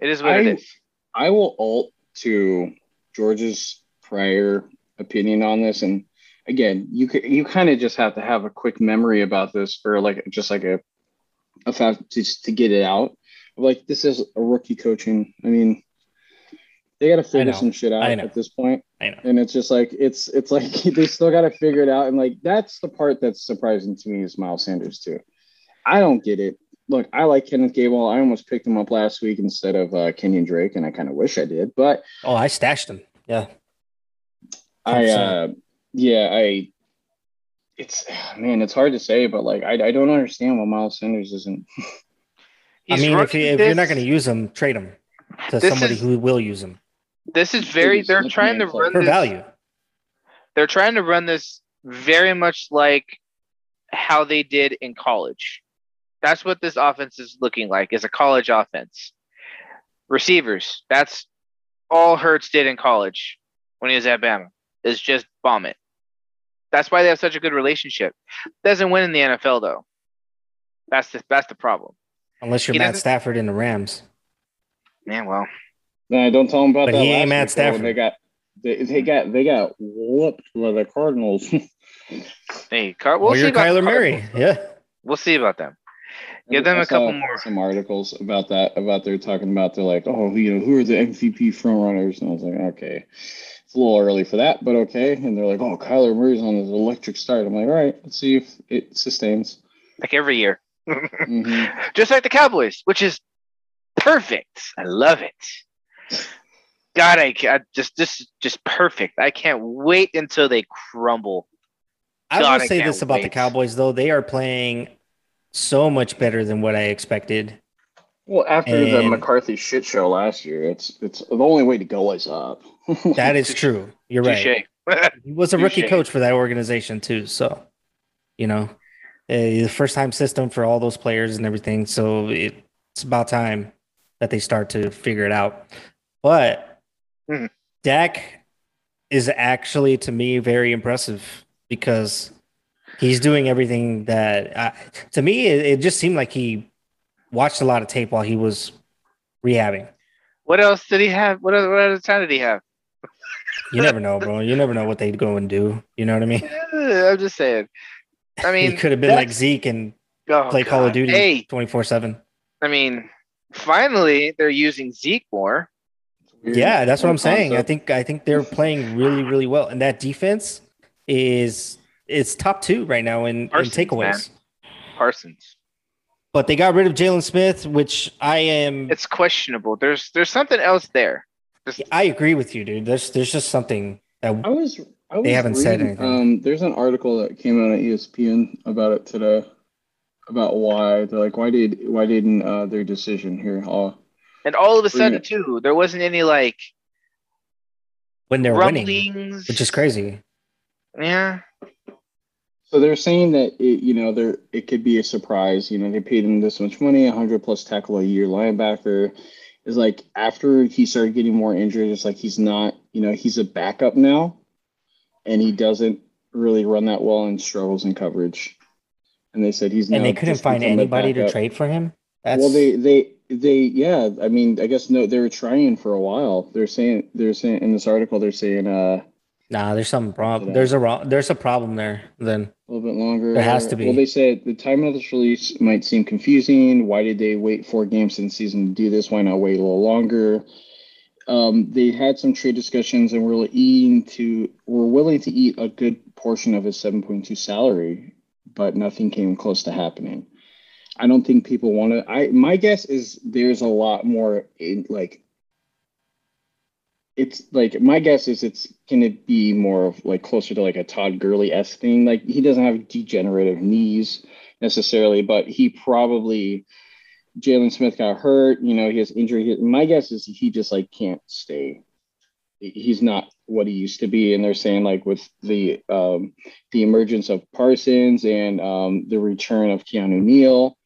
[SPEAKER 2] it is what it
[SPEAKER 3] I-
[SPEAKER 2] is.
[SPEAKER 3] I will alt to George's prior opinion on this, and again, you could, you kind of just have to have a quick memory about this, or like just like a a fact just to get it out. Like this is a rookie coaching. I mean, they got to figure some shit out at this point,
[SPEAKER 4] I know.
[SPEAKER 3] and it's just like it's it's like (laughs) they still got to figure it out, and like that's the part that's surprising to me is Miles Sanders too. I don't get it. Look, I like Kenneth Gainwell. I almost picked him up last week instead of uh, Kenyon Drake, and I kind of wish I did. But
[SPEAKER 4] Oh, I stashed him. Yeah.
[SPEAKER 3] I,
[SPEAKER 4] 100%.
[SPEAKER 3] uh, yeah, I, it's (sighs) man, it's hard to say, but like I, I don't understand why Miles Sanders isn't. (laughs)
[SPEAKER 4] I mean, if, you,
[SPEAKER 2] running
[SPEAKER 4] if you're not going to use him, trade him to somebody
[SPEAKER 2] is-
[SPEAKER 4] who will use him
[SPEAKER 2] this is very. They're trying to run
[SPEAKER 4] for
[SPEAKER 2] this.
[SPEAKER 4] value.
[SPEAKER 2] They're trying to run this very much like how they did in college. That's what this offense is looking like. Is a college offense. Receivers. That's all Hurts did in college when he was at Bama. Is just bomb it. That's why they have such a good relationship. Doesn't win in the NFL though. That's the that's the problem.
[SPEAKER 4] Unless you're
[SPEAKER 2] He
[SPEAKER 4] Matt Stafford in the Rams.
[SPEAKER 2] Man, well,
[SPEAKER 3] Nah, don't tell him about
[SPEAKER 4] But
[SPEAKER 3] that.
[SPEAKER 4] he ain't Matt Stafford.
[SPEAKER 3] They got, they, they got, they got whooped by the Cardinals. (laughs)
[SPEAKER 2] hey, Car- we'll
[SPEAKER 4] Well,
[SPEAKER 2] see
[SPEAKER 4] you're
[SPEAKER 2] about the
[SPEAKER 4] Kyler Murray. Yeah.
[SPEAKER 2] We'll see about them. Give them
[SPEAKER 3] I
[SPEAKER 2] a couple more.
[SPEAKER 3] Some articles about that. About they're talking about they're like, oh, you know, who are the MVP front runners? And I was like, okay, it's a little early for that, but okay. And they're like, oh, Kyler Murray's on his electric start. I'm like, all right, let's see if it sustains.
[SPEAKER 2] Like every year.
[SPEAKER 3] Hmm (laughs)
[SPEAKER 2] just like the Cowboys, which is perfect. I love it. God, I, ca- I just this is just perfect. I can't wait until they crumble.
[SPEAKER 4] I
[SPEAKER 2] God,
[SPEAKER 4] will say
[SPEAKER 2] can't
[SPEAKER 4] this about the. Cowboys, though. They are playing so much better than what I expected.
[SPEAKER 3] Well, after the McCarthy shit show last year, it's it's the only way to go is up. (laughs)
[SPEAKER 4] That is true. You're right. (laughs) He was a rookie coach for that organization, too. So, you know, the first time system for all those players and everything. So it, it's about time that they start to figure it out. But
[SPEAKER 2] Mhm.
[SPEAKER 4] Dak is actually, to me, very impressive because he's doing everything that, uh, to me, it, it just seemed like he watched a lot of tape while he was rehabbing.
[SPEAKER 2] what else did he have? What other, what other time did he have?
[SPEAKER 4] You never know, bro. You never know what they'd go and do. You know what I mean? (laughs)
[SPEAKER 2] I'm just saying. I mean,
[SPEAKER 4] he could have been like Zeke and
[SPEAKER 2] oh,
[SPEAKER 4] play Call of Duty 24 7.
[SPEAKER 2] I mean, finally they're using Zeke more.
[SPEAKER 4] Yeah, that's what I'm saying. I think I think they're playing really, really well. And that defense is it's top two right now in, in
[SPEAKER 2] Parsons,
[SPEAKER 4] takeaways.
[SPEAKER 2] Parsons.
[SPEAKER 4] But they got rid of Jaylon Smith, which I am
[SPEAKER 2] It's questionable. There's there's something else there. Just,
[SPEAKER 4] I agree with you, dude. There's there's just something that
[SPEAKER 3] I was. I
[SPEAKER 4] They haven't said
[SPEAKER 3] reading,
[SPEAKER 4] anything.
[SPEAKER 3] Um, there's an article that came out on ESPN about it today, about why they're like, why did why didn't uh, their decision here? Oh,
[SPEAKER 2] and all of a sudden
[SPEAKER 3] it.
[SPEAKER 2] too, there wasn't any like
[SPEAKER 4] when they're winning, which is crazy.
[SPEAKER 2] Yeah,
[SPEAKER 3] So they're saying that it, you know, there it could be a surprise. You know, they paid him this much money, 100 plus tackle a year linebacker. Is like after he started getting more injured, it's like he's not, you know, he's a backup now, and he doesn't really run that well and struggles in coverage. And they said he's
[SPEAKER 4] And they couldn't find anybody to trade for him. That's
[SPEAKER 3] Well, they they they yeah. I mean, I guess no, they were trying for a while. They're saying they're saying in this article they're saying uh
[SPEAKER 4] nah, there's wrong.
[SPEAKER 3] Today.
[SPEAKER 4] There's a wrong there's a problem there then.
[SPEAKER 3] A little bit longer.
[SPEAKER 4] There has to be.
[SPEAKER 3] Well, they said the time of this release might seem confusing. Why did they wait four games in the season to do this? Why not wait a little longer? Um, they had some trade discussions and were eating to were willing to eat a good portion of his 7.2 salary, but nothing came close to happening. I don't think people want to. I my guess is there's a lot more in like it's like my guess is it's gonna be more of like closer to like a Todd Gurley s thing. Like he doesn't have degenerative knees necessarily, but he probably Jaylon Smith got hurt. You know, he has injury. My guess is he just like can't stay. He's not what he used to be, and they're saying like with the um, the emergence of Parsons and um, the return of Keanu Neal,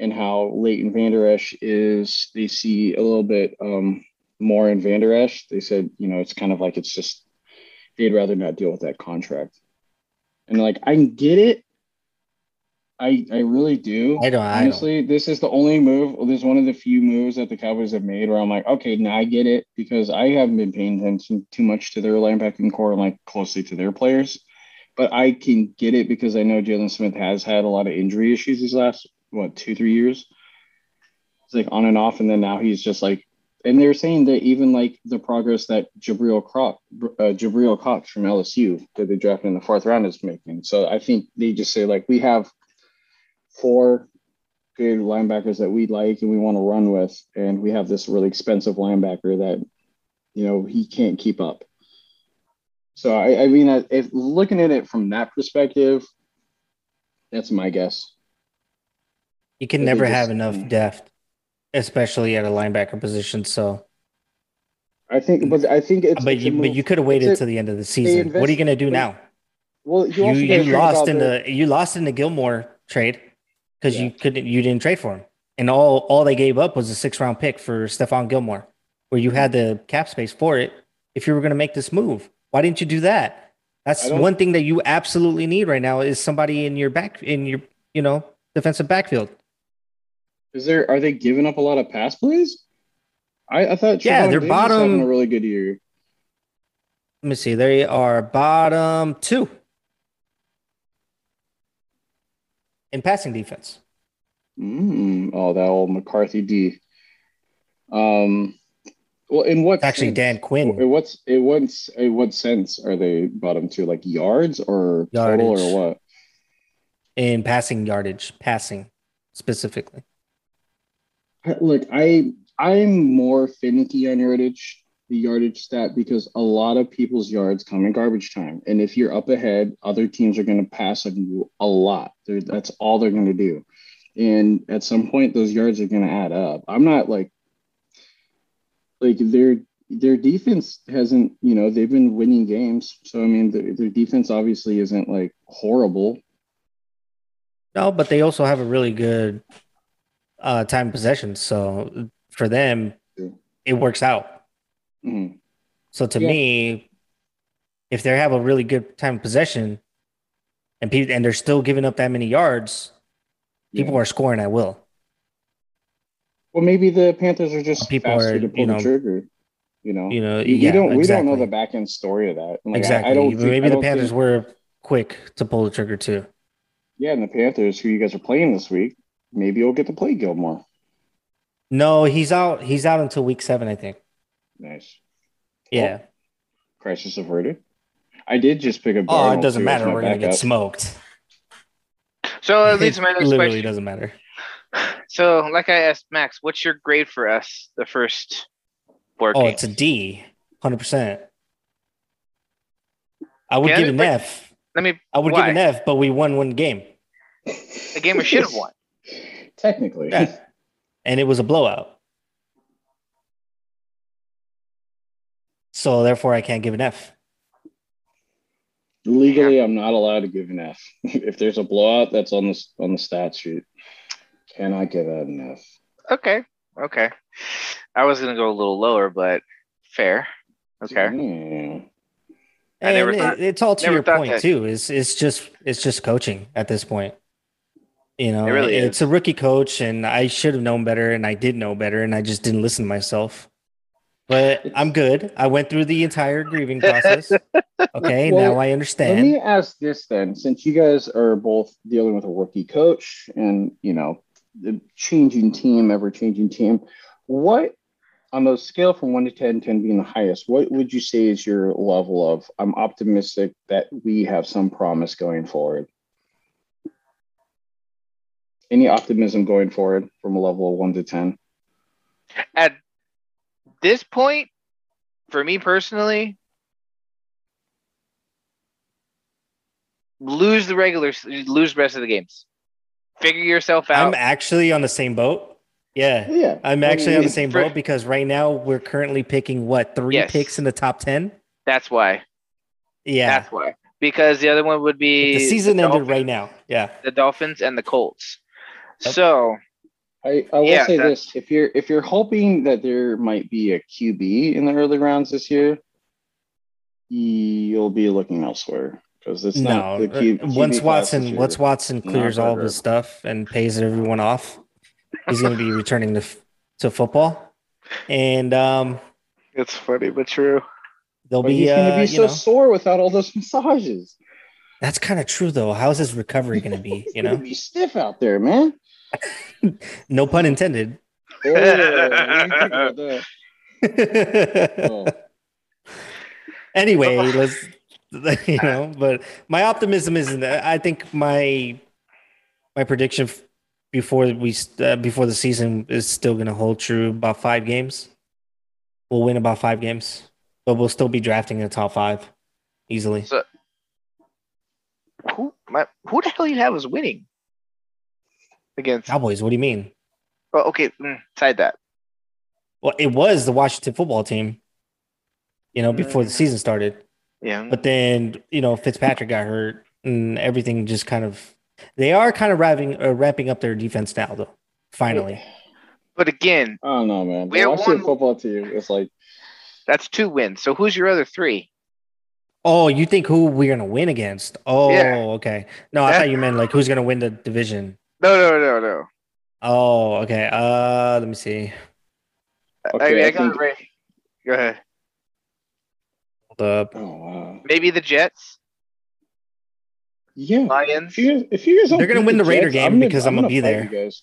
[SPEAKER 3] and how Leighton Vander Esch is, they see a little bit um, more in Vander Esch. They said, you know, it's kind of like it's just they'd rather not deal with that contract. And like I get it. I I really do.
[SPEAKER 4] I don't I
[SPEAKER 3] honestly.
[SPEAKER 4] don't.
[SPEAKER 3] This is the only move. This is one of the few moves that the Cowboys have made where I'm like, okay, now I get it because I haven't been paying attention too much to their linebacking corps and like closely to their players. But I can get it because I know Jaylon Smith has had a lot of injury issues these last what two three years. It's like on and off, and then now he's just like and they're saying that even like the progress that Jabril Cox, uh, Jabril Cox from LSU that they drafted in the fourth round is making. So I think they just say like we have four good linebackers that we like and we want to run with, and we have this really expensive linebacker that you know he can't keep up. So I, I mean, if looking at it from that perspective, that's my guess.
[SPEAKER 4] You can never have enough mm. depth especially at a linebacker position. So
[SPEAKER 3] I think, but I think it's.
[SPEAKER 4] But you, but you could have waited to the end of the season. Invest, what are you going to do now?
[SPEAKER 3] Well, you
[SPEAKER 4] you, you lost in the you lost in the Gilmore trade because yeah. you couldn't you didn't trade for him, and all all they gave up was a six round pick for Stephon Gilmore, where you had the cap space for it. If you were going to make this move, why didn't you do that? That's one thing that you absolutely need right now is somebody in your back in your you know defensive backfield.
[SPEAKER 3] Is there are they giving up a lot of pass plays? I, I thought
[SPEAKER 4] yeah, they're bottom
[SPEAKER 3] having a really good year.
[SPEAKER 4] Let me see. They are bottom two in passing defense.
[SPEAKER 3] Mm, oh, that old McCarthy D. Um, well, in what
[SPEAKER 4] it's actually
[SPEAKER 3] sense?
[SPEAKER 4] Dan Quinn?
[SPEAKER 3] In what's in what's in what sense are they bottom two? Like yards or yardage. total or what?
[SPEAKER 4] In passing yardage, passing specifically.
[SPEAKER 3] Look, I I'm more finicky on yardage, the yardage stat, because a lot of people's yards come in garbage time, and if you're up ahead, other teams are going to pass on you a lot. They're, that's all they're going to do, and at some point, those yards are going to add up. I'm not like like their their defense hasn't, you know, they've been winning games, so I mean, their, their defense obviously isn't like horrible.
[SPEAKER 4] No, but they also have a really good uh, time possession. So for them, it works out.
[SPEAKER 3] Mm-hmm.
[SPEAKER 4] So to yeah. me, if they have a really good time possession and people and they're still giving up that many yards, people yeah. are scoring at will.
[SPEAKER 3] Well, maybe the Panthers are just people faster are, to pull you know, the trigger. You know,
[SPEAKER 4] you know,
[SPEAKER 3] you,
[SPEAKER 4] yeah,
[SPEAKER 3] don't. We
[SPEAKER 4] exactly.
[SPEAKER 3] don't know the back end story of that.
[SPEAKER 4] Like, exactly. I, I don't think, maybe I don't the Panthers think, were quick to pull the trigger too.
[SPEAKER 3] Yeah, and the Panthers, who you guys are playing this week, maybe he'll get to play Gilmore.
[SPEAKER 4] No, he's out. He's out until week seven, I think.
[SPEAKER 3] Nice.
[SPEAKER 4] Yeah. Well,
[SPEAKER 3] crisis averted. I did just pick up.
[SPEAKER 4] Oh, it doesn't matter. We're gonna get smoked.
[SPEAKER 2] So that leads (laughs) to my next
[SPEAKER 4] Literally
[SPEAKER 2] question.
[SPEAKER 4] doesn't matter. (laughs)
[SPEAKER 2] So, like I asked Max, what's your grade for us? The first four.
[SPEAKER 4] Oh,
[SPEAKER 2] games?
[SPEAKER 4] it's a D, hundred percent. I would Can give an F.
[SPEAKER 2] Let me.
[SPEAKER 4] I would
[SPEAKER 2] why?
[SPEAKER 4] give an F, but we won one game.
[SPEAKER 2] A game we should have won. (laughs)
[SPEAKER 3] Technically.
[SPEAKER 4] Yeah. And it was a blowout. So therefore I can't give an F.
[SPEAKER 3] Legally, yeah. I'm not allowed to give an F. (laughs) if there's a blowout, that's on the on the stat sheet. Cannot give that an F.
[SPEAKER 2] Okay. Okay. I was gonna go a little lower, but fair. Okay.
[SPEAKER 3] Mm.
[SPEAKER 4] I never thought, it's all to your point that. too. Is it's just it's just coaching at this point. You know,
[SPEAKER 2] it really
[SPEAKER 4] it's
[SPEAKER 2] is.
[SPEAKER 4] a rookie coach, and I should have known better, and I did know better, and I just didn't listen to myself. But I'm good. I went through the entire grieving process. Okay, (laughs)
[SPEAKER 3] Well,
[SPEAKER 4] now I understand.
[SPEAKER 3] Let me ask this then, since you guys are both dealing with a rookie coach and you know the changing team, ever changing team, what on the scale from one to 10, 10 being the highest, what would you say is your level of I'm optimistic that we have some promise going forward? Any optimism going forward from a level of one to ten?
[SPEAKER 2] At this point, for me personally, lose the regular, lose the rest of the games. Figure yourself out.
[SPEAKER 4] I'm actually on the same boat. Yeah.
[SPEAKER 3] Yeah,
[SPEAKER 4] I'm actually on the same boat because right now we're currently picking what three
[SPEAKER 2] Yes.
[SPEAKER 4] picks in the top ten.
[SPEAKER 2] That's why.
[SPEAKER 4] Yeah,
[SPEAKER 2] That's why. Because the other one would be
[SPEAKER 4] the season
[SPEAKER 2] the
[SPEAKER 4] ended
[SPEAKER 2] Dolphins,
[SPEAKER 4] right now. Yeah,
[SPEAKER 2] the Dolphins and the Colts.
[SPEAKER 4] Yep.
[SPEAKER 2] So
[SPEAKER 3] I, I will
[SPEAKER 2] Yeah,
[SPEAKER 3] say
[SPEAKER 2] that's-
[SPEAKER 3] this: if you're if you're hoping that there might be a QB in the early rounds this year, you'll be looking elsewhere because it's
[SPEAKER 4] no.
[SPEAKER 3] not the Q,
[SPEAKER 4] uh, once Watson
[SPEAKER 3] this
[SPEAKER 4] once. Watson clears all of his stuff and pays everyone off, he's going to be (laughs) returning to to football, and um,
[SPEAKER 2] it's funny but true.
[SPEAKER 4] They'll
[SPEAKER 3] But
[SPEAKER 4] be
[SPEAKER 3] he's going to
[SPEAKER 4] uh,
[SPEAKER 3] be
[SPEAKER 4] you
[SPEAKER 3] so
[SPEAKER 4] know
[SPEAKER 3] sore without all those (laughs) massages.
[SPEAKER 4] that's kind of true though. How's his recovery going to be? (laughs) You know,
[SPEAKER 3] be stiff out there, man.
[SPEAKER 4] No pun intended.
[SPEAKER 3] Oh, what do you think about that? Oh. (laughs)
[SPEAKER 4] anyway, (laughs) let's (laughs) you know, but my optimism isn't. I think my my prediction before we uh, before the season is still going to hold true. About five games, we'll win about five games, but we'll still be drafting in the top five easily.
[SPEAKER 2] So who my, who the hell you have is winning against?
[SPEAKER 4] Cowboys. What do you mean?
[SPEAKER 2] Oh, okay, mm, side that.
[SPEAKER 4] Well, it was the Washington football team. You know, before the season started.
[SPEAKER 2] Yeah,
[SPEAKER 4] But then, you know, Fitzpatrick got hurt and everything just kind of they are kind of wrapping uh, wrapping up their defense now though. Finally.
[SPEAKER 2] but again,
[SPEAKER 3] I don't know, man.
[SPEAKER 2] We
[SPEAKER 3] The
[SPEAKER 2] are
[SPEAKER 3] Washington
[SPEAKER 2] one-
[SPEAKER 3] football team is like
[SPEAKER 2] that's two wins. So who's your other three?
[SPEAKER 4] Oh, you think who we're gonna win against? Oh,
[SPEAKER 2] Yeah.
[SPEAKER 4] okay. No, I
[SPEAKER 2] That-
[SPEAKER 4] thought you meant like who's gonna win the division.
[SPEAKER 2] No, no, no, no.
[SPEAKER 4] Oh, okay. Uh let me see.
[SPEAKER 2] I mean, I,
[SPEAKER 3] I
[SPEAKER 2] got
[SPEAKER 3] think-
[SPEAKER 2] it right. Go ahead.
[SPEAKER 4] Hold up.
[SPEAKER 3] oh wow.
[SPEAKER 2] Maybe the Jets,
[SPEAKER 3] Yeah.
[SPEAKER 2] Lions.
[SPEAKER 3] If you guys, if you guys
[SPEAKER 4] they're gonna win the Raider
[SPEAKER 3] Jets,
[SPEAKER 4] game because I'm gonna be
[SPEAKER 3] fight
[SPEAKER 4] there.
[SPEAKER 3] You guys.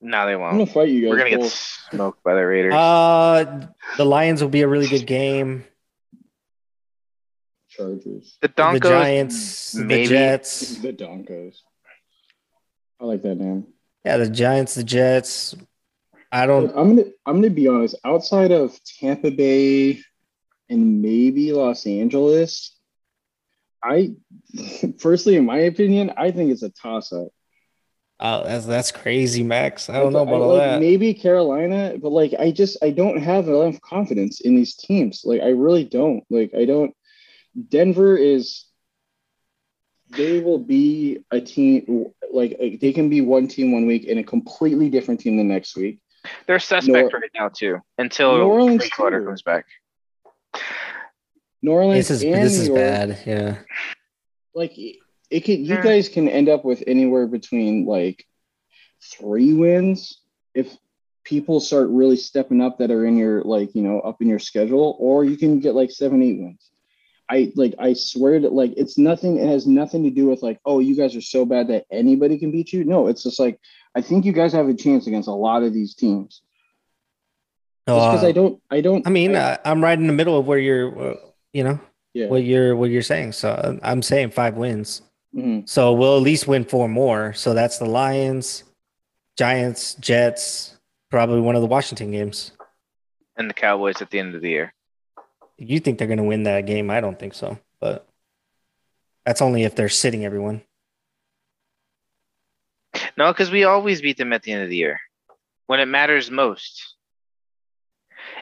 [SPEAKER 2] No, they
[SPEAKER 3] I'm gonna
[SPEAKER 2] won't.
[SPEAKER 3] fight you guys.
[SPEAKER 2] We're gonna get smoked by the Raiders.
[SPEAKER 4] Uh the Lions will be a really good game.
[SPEAKER 3] Chargers.
[SPEAKER 2] the
[SPEAKER 4] The
[SPEAKER 2] Broncos,
[SPEAKER 4] Giants, the
[SPEAKER 2] maybe.
[SPEAKER 4] Jets.
[SPEAKER 3] The Donkos. I like that name.
[SPEAKER 4] Yeah, the Giants, the Jets. I don't
[SPEAKER 3] I'm gonna I'm gonna be honest. Outside of Tampa Bay and maybe Los Angeles, I (laughs) firstly, in my opinion, I think it's a toss up.
[SPEAKER 4] Oh, that's that's crazy, Max. I don't know about all
[SPEAKER 3] like,
[SPEAKER 4] that.
[SPEAKER 3] Maybe Carolina, but like I just I don't have enough confidence in these teams. Like I really don't. Like I don't. Denver is. They will be a team like they can be one team one week and a completely different team the next week.
[SPEAKER 2] they're suspect
[SPEAKER 3] Nor-
[SPEAKER 2] right now too, until
[SPEAKER 3] New Orleans,
[SPEAKER 2] Bridgewater
[SPEAKER 3] too.
[SPEAKER 2] comes back.
[SPEAKER 3] New Orleans
[SPEAKER 4] This is
[SPEAKER 3] and
[SPEAKER 4] this is
[SPEAKER 3] York,
[SPEAKER 4] bad. Yeah.
[SPEAKER 3] like it could you
[SPEAKER 2] Yeah.
[SPEAKER 3] guys can end up with anywhere between like three wins if people start really stepping up that are in your like you know up in your schedule or you can get like seven eight wins i like i swear that like it's nothing it has nothing to do with like oh you guys are so bad that anybody can beat you no it's just like i think you guys have a chance against a lot of these teams
[SPEAKER 4] No,
[SPEAKER 3] just because
[SPEAKER 4] uh,
[SPEAKER 3] i don't i don't
[SPEAKER 4] I mean, uh, I'm right in the middle of where you're, uh, you know,
[SPEAKER 3] yeah
[SPEAKER 4] what you're what you're saying. So uh, I'm saying five wins.
[SPEAKER 3] Mhm.
[SPEAKER 4] So we'll at least win four more. So that's the Lions, Giants, Jets, probably one of the Washington games.
[SPEAKER 2] And the Cowboys at the end of the year.
[SPEAKER 4] You think they're going to win that game? I don't think so. But that's only if they're sitting everyone.
[SPEAKER 2] No, because we always beat them at the end of the year when it matters most.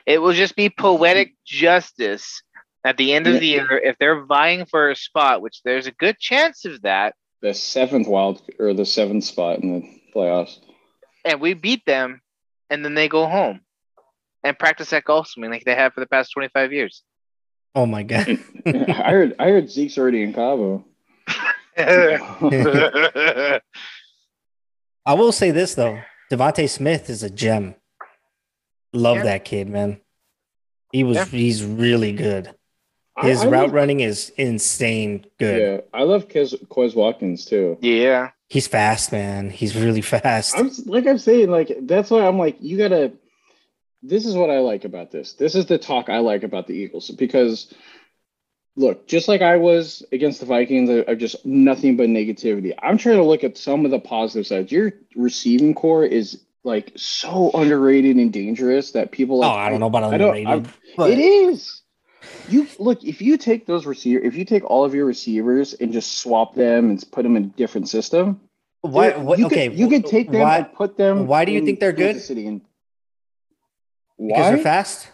[SPEAKER 2] It will just be poetic justice at the end of the year if they're vying for a spot, which there's a good chance of that,
[SPEAKER 3] the seventh wild or the seventh spot in the playoffs
[SPEAKER 2] and we beat them, and then they go home and practice at golf swimming like they have for the past 25 years.
[SPEAKER 4] Oh my god. (laughs)
[SPEAKER 3] I heard I heard Zeke's already in Cabo. (laughs)
[SPEAKER 4] I will say this though. DeVonta Smith is a gem. Love
[SPEAKER 2] Yeah.
[SPEAKER 4] that kid, man. He was
[SPEAKER 2] Yeah.
[SPEAKER 4] he's really good. His
[SPEAKER 3] I
[SPEAKER 4] route
[SPEAKER 3] love-
[SPEAKER 4] running is insane good.
[SPEAKER 3] Yeah, I love Quez, Quez Watkins too.
[SPEAKER 2] Yeah.
[SPEAKER 4] He's fast, man. He's really (laughs) fast.
[SPEAKER 3] I'm like I'm saying, like that's why I'm like, you gotta. This is what I like about this. This is the talk I like about the Eagles because, look, just like I was against the Vikings, I- I've just nothing but negativity. I'm trying to look at some of the positive sides. Your receiving corps is like so underrated and dangerous that people.
[SPEAKER 4] oh, I don't know about underrated. But
[SPEAKER 3] It is. You look if you take those receiver, if you take all of your receivers and just swap them and put them in a different system,
[SPEAKER 4] why, what,
[SPEAKER 3] you
[SPEAKER 4] okay,
[SPEAKER 3] could, you could take them
[SPEAKER 4] why,
[SPEAKER 3] and put them.
[SPEAKER 4] why do you
[SPEAKER 3] in
[SPEAKER 4] think they're good?
[SPEAKER 3] City and
[SPEAKER 4] because they're fast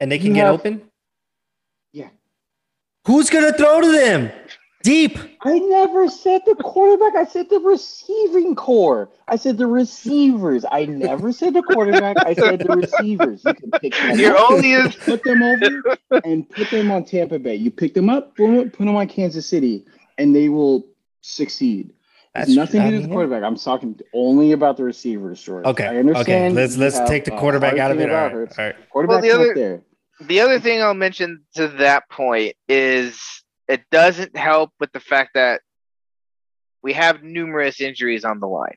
[SPEAKER 4] and they can
[SPEAKER 3] You
[SPEAKER 4] get
[SPEAKER 3] have-
[SPEAKER 4] open.
[SPEAKER 3] Yeah.
[SPEAKER 4] Who's gonna throw to them? Deep.
[SPEAKER 3] I never said the quarterback. I said the receiving corps. I said the receivers. I never said the quarterback. I said the receivers. You can pick them
[SPEAKER 2] You're
[SPEAKER 3] up,
[SPEAKER 2] only as
[SPEAKER 3] put them over, and put them on Tampa Bay. You pick them up, boom, put them on Kansas City, and they will succeed. It's
[SPEAKER 4] That's-
[SPEAKER 3] nothing to do with the quarterback. I'm talking only about the receivers, George.
[SPEAKER 4] Okay.
[SPEAKER 3] I
[SPEAKER 4] Okay.
[SPEAKER 3] understand.
[SPEAKER 4] Let's let's
[SPEAKER 3] have
[SPEAKER 4] take the quarterback
[SPEAKER 3] hard
[SPEAKER 4] out of
[SPEAKER 3] thing
[SPEAKER 4] it. All
[SPEAKER 3] about
[SPEAKER 4] right.
[SPEAKER 3] Hurts.
[SPEAKER 4] All right.
[SPEAKER 3] Quarterback's
[SPEAKER 2] the other-
[SPEAKER 3] not there.
[SPEAKER 2] the other thing I'll mention to that point is it doesn't help with the fact that we have numerous injuries on the line.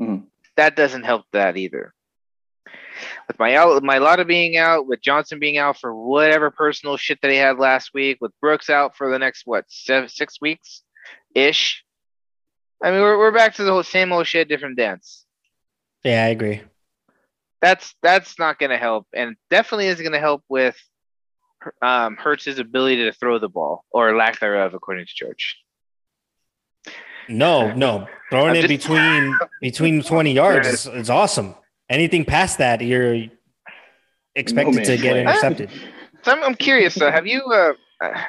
[SPEAKER 3] Mhm.
[SPEAKER 2] That doesn't help that either. With my out, Mailata being out, with Johnson being out for whatever personal shit that he had last week, with Brooks out for the next what seven, six weeks ish. I mean, we're we're back to the whole same old shit, different dance.
[SPEAKER 4] Yeah, I agree.
[SPEAKER 2] That's that's not going to help, and definitely isn't going to help with um, Hurts's ability to throw the ball or lack thereof, according to George.
[SPEAKER 4] No, (laughs) no. Throwing
[SPEAKER 2] I'm
[SPEAKER 4] it between (laughs) between 20 yards is, is awesome. Anything past that, you're expected
[SPEAKER 3] No
[SPEAKER 4] to get
[SPEAKER 3] land.
[SPEAKER 4] intercepted. (laughs)
[SPEAKER 2] So I'm, I'm curious. though. have you? Uh, uh,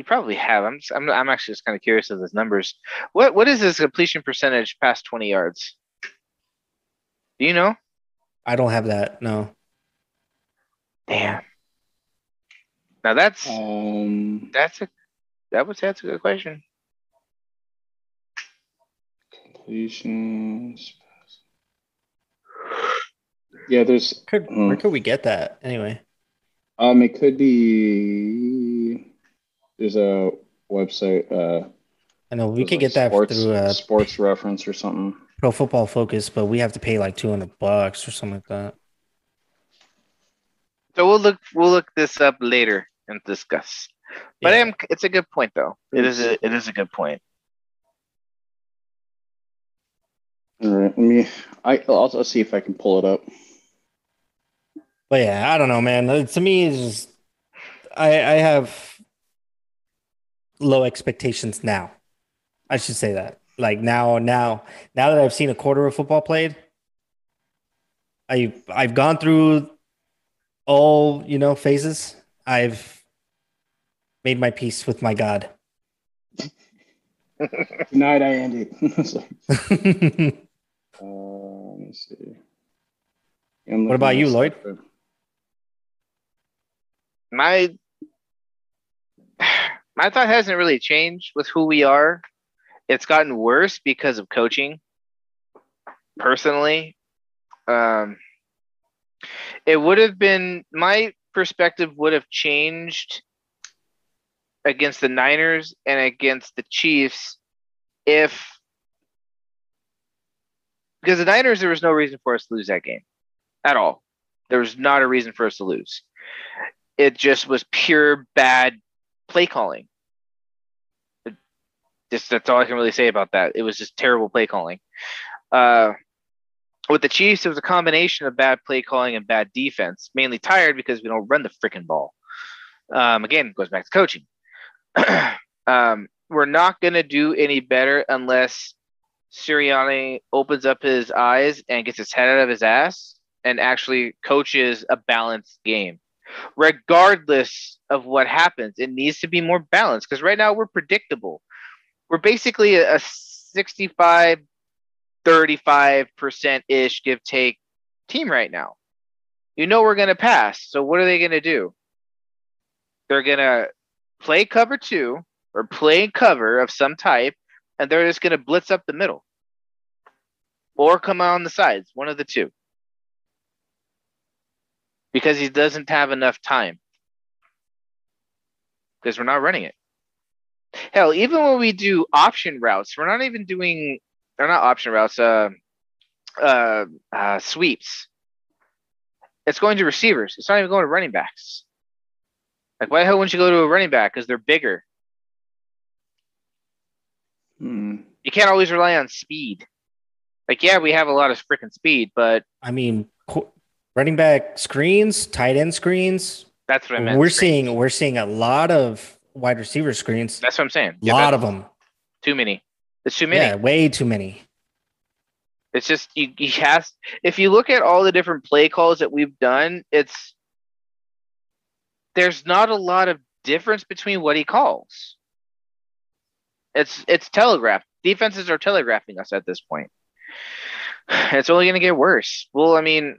[SPEAKER 2] you probably have. I'm. Just, I'm. I'm actually just kind of curious of those numbers. What What is his completion percentage past 20 yards? Do you know?
[SPEAKER 4] I don't have that. No.
[SPEAKER 2] Damn. Now that's
[SPEAKER 3] Um,
[SPEAKER 2] that's a that was that's a good question.
[SPEAKER 3] completions. Yeah, there's
[SPEAKER 4] Could,
[SPEAKER 3] Hmm.
[SPEAKER 4] Where could we get that anyway?
[SPEAKER 3] um, it could be there's a website. Uh,
[SPEAKER 4] I know we
[SPEAKER 3] there's
[SPEAKER 4] could
[SPEAKER 3] a
[SPEAKER 4] get that
[SPEAKER 3] sports,
[SPEAKER 4] through uh,
[SPEAKER 3] sports reference or something.
[SPEAKER 4] Pro Football Focus, but we have to pay like 200 bucks or something like that.
[SPEAKER 2] So we'll look we'll look this up later and discuss. But I am it's a good point though. It is a it is a good point.
[SPEAKER 3] All right, let me. I I'll, I'll see if I can pull it up.
[SPEAKER 4] But yeah, I don't know, man. To me, it's just I I have low expectations now. I should say that. Like now, now, now that I've seen a quarter of football played, I I've gone through all you know phases. I've made my peace with my God. (laughs)
[SPEAKER 3] Tonight I ended. So,
[SPEAKER 4] what
[SPEAKER 3] uh, let me see. I'm
[SPEAKER 4] about you, Lloyd?
[SPEAKER 2] My my thought hasn't really changed with who we are. It's gotten worse because of coaching. Personally, um, it would have been my perspective would have changed against the Niners and against the Chiefs if because the Niners there was no reason for us to lose that game at all. There was not a reason for us to lose. It just was pure bad play calling. Just that's all I can really say about that. It was just terrible play calling. Uh, with the Chiefs, it was a combination of bad play calling and bad defense, mainly tired because we don't run the freaking ball. Um, again, it goes back to coaching. (clears throat) um, we're not going to do any better unless Sirianni opens up his eyes and gets his head out of his ass and actually coaches a balanced game. Regardless of what happens, it needs to be more balanced because right now we're predictable. We're basically a, a 65 35% ish give take team right now. You know we're going to pass. So what are they going to do? They're going to play cover two or play cover of some type, and they're just going to blitz up the middle or come out on the sides, one of the two. Because he doesn't have enough time. Because we're not running it. Hell, even when we do option routes, we're not even doing. They're not option routes. Uh, uh, uh, sweeps. It's going to receivers. It's not even going to running backs. Like, why the hell wouldn't you go to a running back? Because they're bigger.
[SPEAKER 3] Hmm.
[SPEAKER 2] You can't always rely on speed. Like, yeah, we have a lot of freaking speed, but
[SPEAKER 4] I mean, qu- running back screens, tight end screens.
[SPEAKER 2] that's what I meant.
[SPEAKER 4] We're
[SPEAKER 2] screens.
[SPEAKER 4] seeing we're seeing a lot of wide receiver screens.
[SPEAKER 2] That's what I'm saying.
[SPEAKER 4] A lot of them.
[SPEAKER 2] too many. It's too many.
[SPEAKER 4] Yeah, way too many.
[SPEAKER 2] It's just you, you has if you look at all the different play calls that we've done, it's there's not a lot of difference between what he calls. It's it's telegraphed. Defenses are telegraphing us at this point. (sighs) It's only going to get worse. Well, I mean,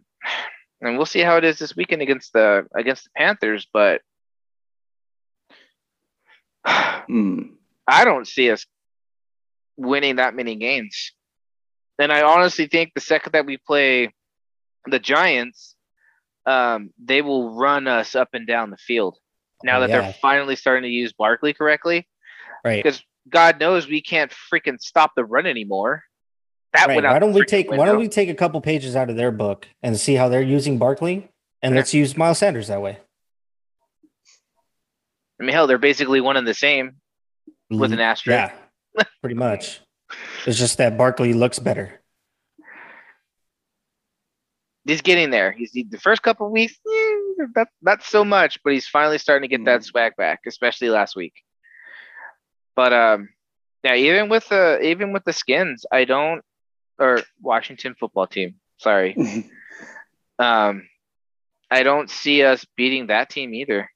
[SPEAKER 2] and we'll see how it is this weekend against the against the Panthers, but (sighs)
[SPEAKER 3] Hmm.
[SPEAKER 2] I don't see us winning that many games. And I honestly think the second that we play the Giants, um, they will run us up and down the field. Now that
[SPEAKER 4] Yeah.
[SPEAKER 2] they're finally starting to use Barkley correctly,
[SPEAKER 4] Right.
[SPEAKER 2] because God knows we can't freaking stop the run anymore. That
[SPEAKER 4] right. Why don't we take why don't we take a couple pages out of their book and see how they're using Barkley? And
[SPEAKER 2] Yeah.
[SPEAKER 4] let's use Miles Sanders that way.
[SPEAKER 2] I mean, hell, they're basically one and the same with an asterisk.
[SPEAKER 4] Yeah, pretty much. It's just that Barkley looks better.
[SPEAKER 2] He's getting there. He's the first couple of weeks, eh, not, not so much, but he's finally starting to get that swag back, especially last week. But um, yeah, even with the even with the skins, I don't or Washington football team. Sorry, (laughs) um, I don't see us beating that team either.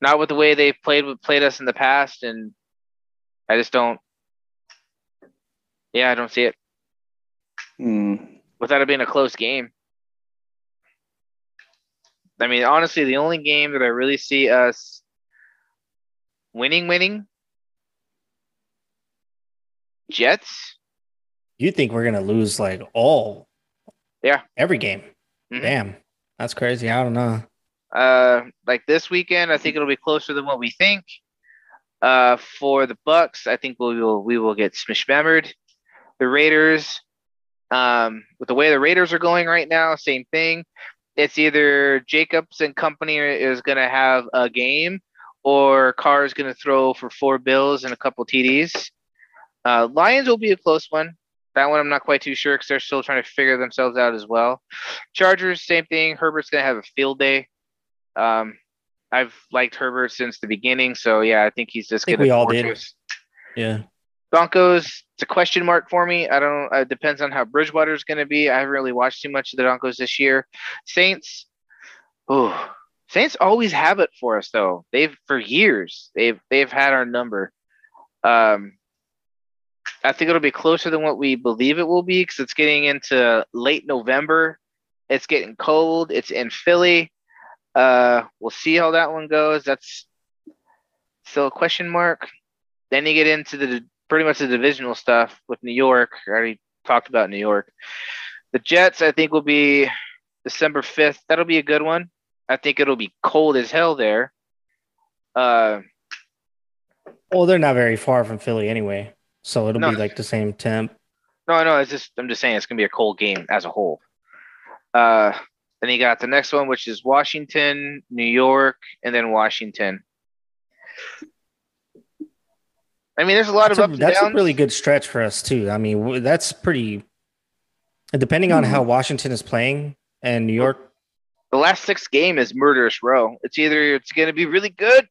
[SPEAKER 2] Not with the way they played played us in the past, and I just don't. Yeah, I don't see it
[SPEAKER 3] Hmm.
[SPEAKER 2] without it being a close game. I mean, honestly, the only game that I really see us winning, winning, Jets.
[SPEAKER 4] You think we're gonna lose like all?
[SPEAKER 2] Yeah.
[SPEAKER 4] every game.
[SPEAKER 2] Mhm.
[SPEAKER 4] Damn, that's crazy. I don't know.
[SPEAKER 2] Uh, like this weekend, I think it'll be closer than what we think. Uh, for the Bucs, I think we will we will get smishmembered. The Raiders, um, with the way the Raiders are going right now, same thing. It's either Jacobs and company is going to have a game, or Carr is going to throw for four bills and a couple TDs. Uh, Lions will be a close one. That one I'm not quite too sure because they're still trying to figure themselves out as well. Chargers, same thing. Herbert's going to have a field day. Um, I've liked Herbert since the beginning, so yeah, I think he's just
[SPEAKER 4] think
[SPEAKER 2] going to
[SPEAKER 4] we all did. Yeah,
[SPEAKER 2] Broncos, it's a question mark for me. I don't. It depends on how Bridgewater's going to be. I haven't really watched too much of the Broncos this year. Saints, oh, Saints always have it for us though. They've for years they've they've had our number. Um, I think it'll be closer than what we believe it will be because it's getting into late November. It's getting cold. It's in Philly. Uh, we'll see how that one goes. That's still a question mark. Then you get into the pretty much the divisional stuff with New York. I already talked about New York. The Jets, I think, will be December 5th. That'll be a good one. I think it'll be cold as hell there. Uh,
[SPEAKER 4] well, they're not very far from Philly anyway, so it'll
[SPEAKER 2] No.
[SPEAKER 4] be like the same temp.
[SPEAKER 2] no, no, it's just I'm just saying it's gonna be a cold game as a whole. Uh, then you got the next one, which is Washington, New York, and then Washington. I mean, there's a lot
[SPEAKER 4] That's,
[SPEAKER 2] of
[SPEAKER 4] a, that's a really good stretch for us too. I mean, that's pretty. Depending on
[SPEAKER 3] Mhm.
[SPEAKER 4] how Washington is playing and New York,
[SPEAKER 2] the last six game is murderous row. It's either it's gonna be really good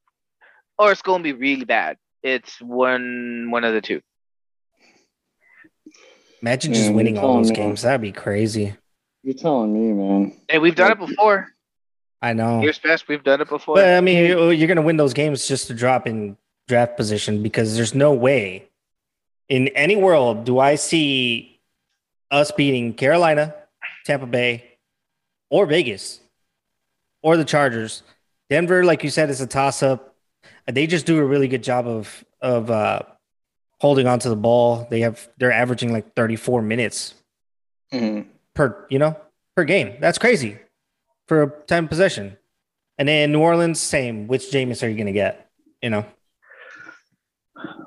[SPEAKER 2] or it's gonna be really bad. It's one one of the two.
[SPEAKER 4] Imagine
[SPEAKER 3] Yeah,
[SPEAKER 4] just
[SPEAKER 3] you're
[SPEAKER 4] winning all those
[SPEAKER 3] me.
[SPEAKER 4] games. That'd be crazy.
[SPEAKER 3] You're telling me, man.
[SPEAKER 2] Hey, we've done it before.
[SPEAKER 4] I know.
[SPEAKER 2] Years past, we've done it before.
[SPEAKER 4] But I mean, you- you're going to win those games just to drop in draft position because there's no way in any world do I see us beating Carolina, Tampa Bay, or Vegas, or the Chargers. Denver, like you said, is a toss up. They just do a really good job of of uh, holding on to the ball. They have they're averaging like 34 minutes
[SPEAKER 3] Mhm.
[SPEAKER 4] per, you know, per game. That's crazy for a time possession. And then New Orleans, same. Which Jameis are you going to get? You know,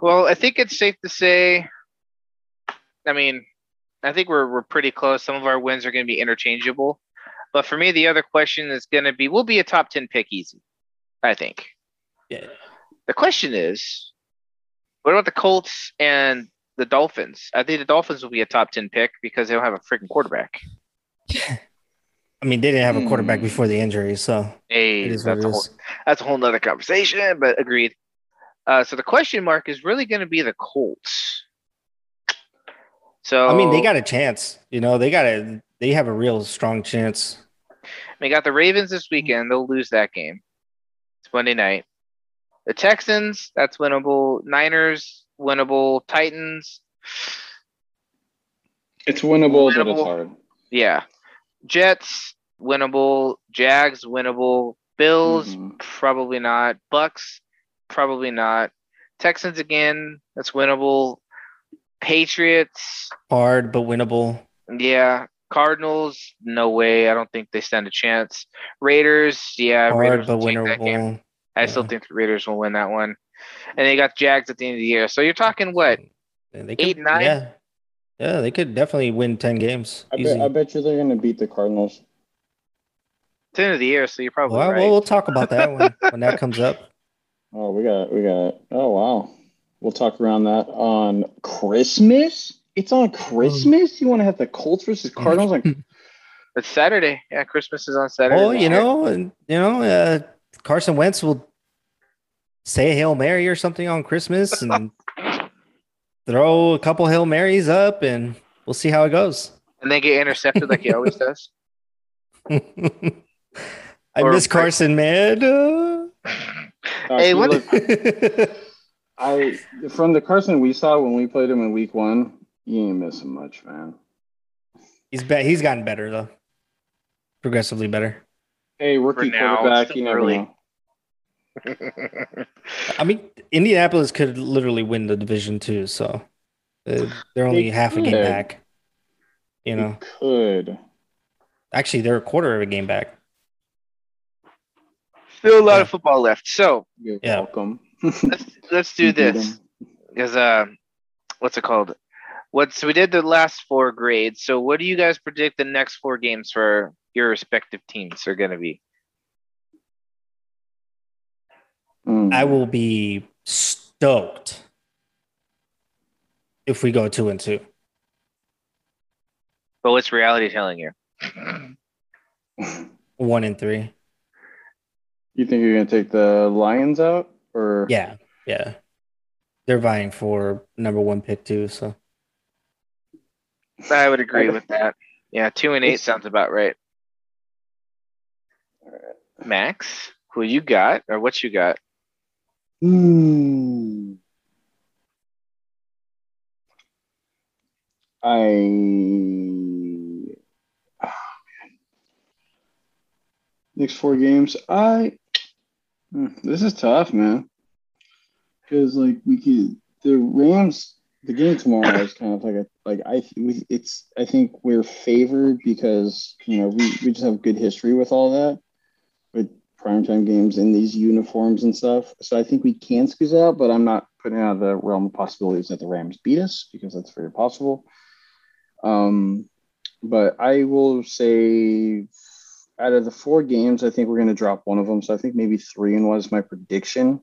[SPEAKER 2] Well, I think it's safe to say. I mean, I think we're we're pretty close. Some of our wins are going to be interchangeable, but for me, the other question is going to be: We'll be a top ten pick easy. I think.
[SPEAKER 4] Yeah.
[SPEAKER 2] The question is, what about the Colts and the Dolphins? I think the Dolphins will be a top ten pick because they don't have a freaking quarterback. (laughs)
[SPEAKER 4] I mean, they didn't have a quarterback
[SPEAKER 3] Hmm.
[SPEAKER 4] before the injury, so
[SPEAKER 2] Hey,
[SPEAKER 4] it is what
[SPEAKER 2] that's a whole
[SPEAKER 4] is.
[SPEAKER 2] that's a whole nother conversation, but agreed. Uh, so the question mark is really going to be the Colts. So
[SPEAKER 4] I mean, they got a chance. You know, they got a they have a real strong chance.
[SPEAKER 2] They got the Ravens this weekend. They'll lose that game. It's Monday night. The Texans, that's winnable. Niners, winnable. Titans,
[SPEAKER 3] It's winnable, but it's hard.
[SPEAKER 2] yeah. Jets, winnable. Jags, winnable. Bills,
[SPEAKER 3] Mhm.
[SPEAKER 2] probably not. Bucs, probably not. Texans again, that's winnable. Patriots,
[SPEAKER 4] Hard but winnable.
[SPEAKER 2] yeah. Cardinals, no way. I don't think they stand a chance. Raiders, yeah.
[SPEAKER 4] Hard
[SPEAKER 2] Raiders
[SPEAKER 4] but
[SPEAKER 2] will take that game.
[SPEAKER 4] winnable.
[SPEAKER 2] I still think the Raiders will win that one. And they got Jags at the end of the year. So you're talking what?
[SPEAKER 4] And they
[SPEAKER 2] Eight, nine?
[SPEAKER 4] Yeah, yeah, they could definitely win ten games.
[SPEAKER 3] I
[SPEAKER 4] Easy.
[SPEAKER 3] bet, I bet you they're going to beat the Cardinals.
[SPEAKER 2] It's the end of the year, so you're probably
[SPEAKER 4] well,
[SPEAKER 2] right.
[SPEAKER 4] well, we'll talk about that when, (laughs) when that comes up.
[SPEAKER 3] Oh, we got, we got. Oh, wow. We'll talk around that on Christmas. It's on Christmas. You want to have the Colts versus Cardinals on (laughs)
[SPEAKER 2] It's Saturday. Yeah, Christmas is on Saturday.
[SPEAKER 4] Well,
[SPEAKER 2] this
[SPEAKER 4] you know, and you know, uh, Carson Wentz will say a hail mary or something on Christmas and (laughs) throw a couple hail marys up, and we'll see how it goes.
[SPEAKER 2] And then get intercepted like he always (laughs) does.
[SPEAKER 4] I
[SPEAKER 2] Or-
[SPEAKER 4] miss Carson, man. Uh, (laughs)
[SPEAKER 2] Hey, what-
[SPEAKER 3] look, I from the Carson we saw when we played him in Week One, you ain't missing much, man.
[SPEAKER 4] he's be- he's gotten better though, progressively better.
[SPEAKER 3] Hey, rookie
[SPEAKER 2] For now,
[SPEAKER 3] quarterback, you never
[SPEAKER 2] early.
[SPEAKER 3] know.
[SPEAKER 4] I mean, Indianapolis could literally win the division too, so uh, they're only
[SPEAKER 3] They
[SPEAKER 4] half a game back. You know,
[SPEAKER 3] You could.
[SPEAKER 4] actually, they're a quarter of a game back.
[SPEAKER 2] Still a lot
[SPEAKER 4] Yeah.
[SPEAKER 2] of football left. So
[SPEAKER 3] You're
[SPEAKER 4] Yeah.
[SPEAKER 3] welcome.
[SPEAKER 2] let's let's (laughs) do
[SPEAKER 3] this. beat
[SPEAKER 2] this.
[SPEAKER 3] 'em.
[SPEAKER 2] Because uh what's it called? What so we did the last four grades. So what do you guys predict the next four games for your respective teams are gonna be?
[SPEAKER 3] Mm.
[SPEAKER 4] I will be stoked if we go two and two.
[SPEAKER 2] But what's reality telling you? (laughs)
[SPEAKER 4] One and three.
[SPEAKER 3] You think you're gonna take the Lions out, or
[SPEAKER 4] Yeah, yeah. They're vying for number one pick too. So
[SPEAKER 2] I would agree with that. (laughs) Yeah, two and eight sounds about right. Max, who you got or what you got?
[SPEAKER 3] Hmm. I oh, next four games. I Hmm, this is tough, man. Because like we could the Rams. The game tomorrow (coughs) is kind of like a like I we, it's I think we're favored because you know we, we just have good history with all that with primetime games in these uniforms and stuff. So I think we can squeeze out, but I'm not putting out of the realm of possibilities that the Rams beat us because that's very possible. Um, but I will say out of the four games, I think we're going to drop one of them. So I think maybe three and one is my prediction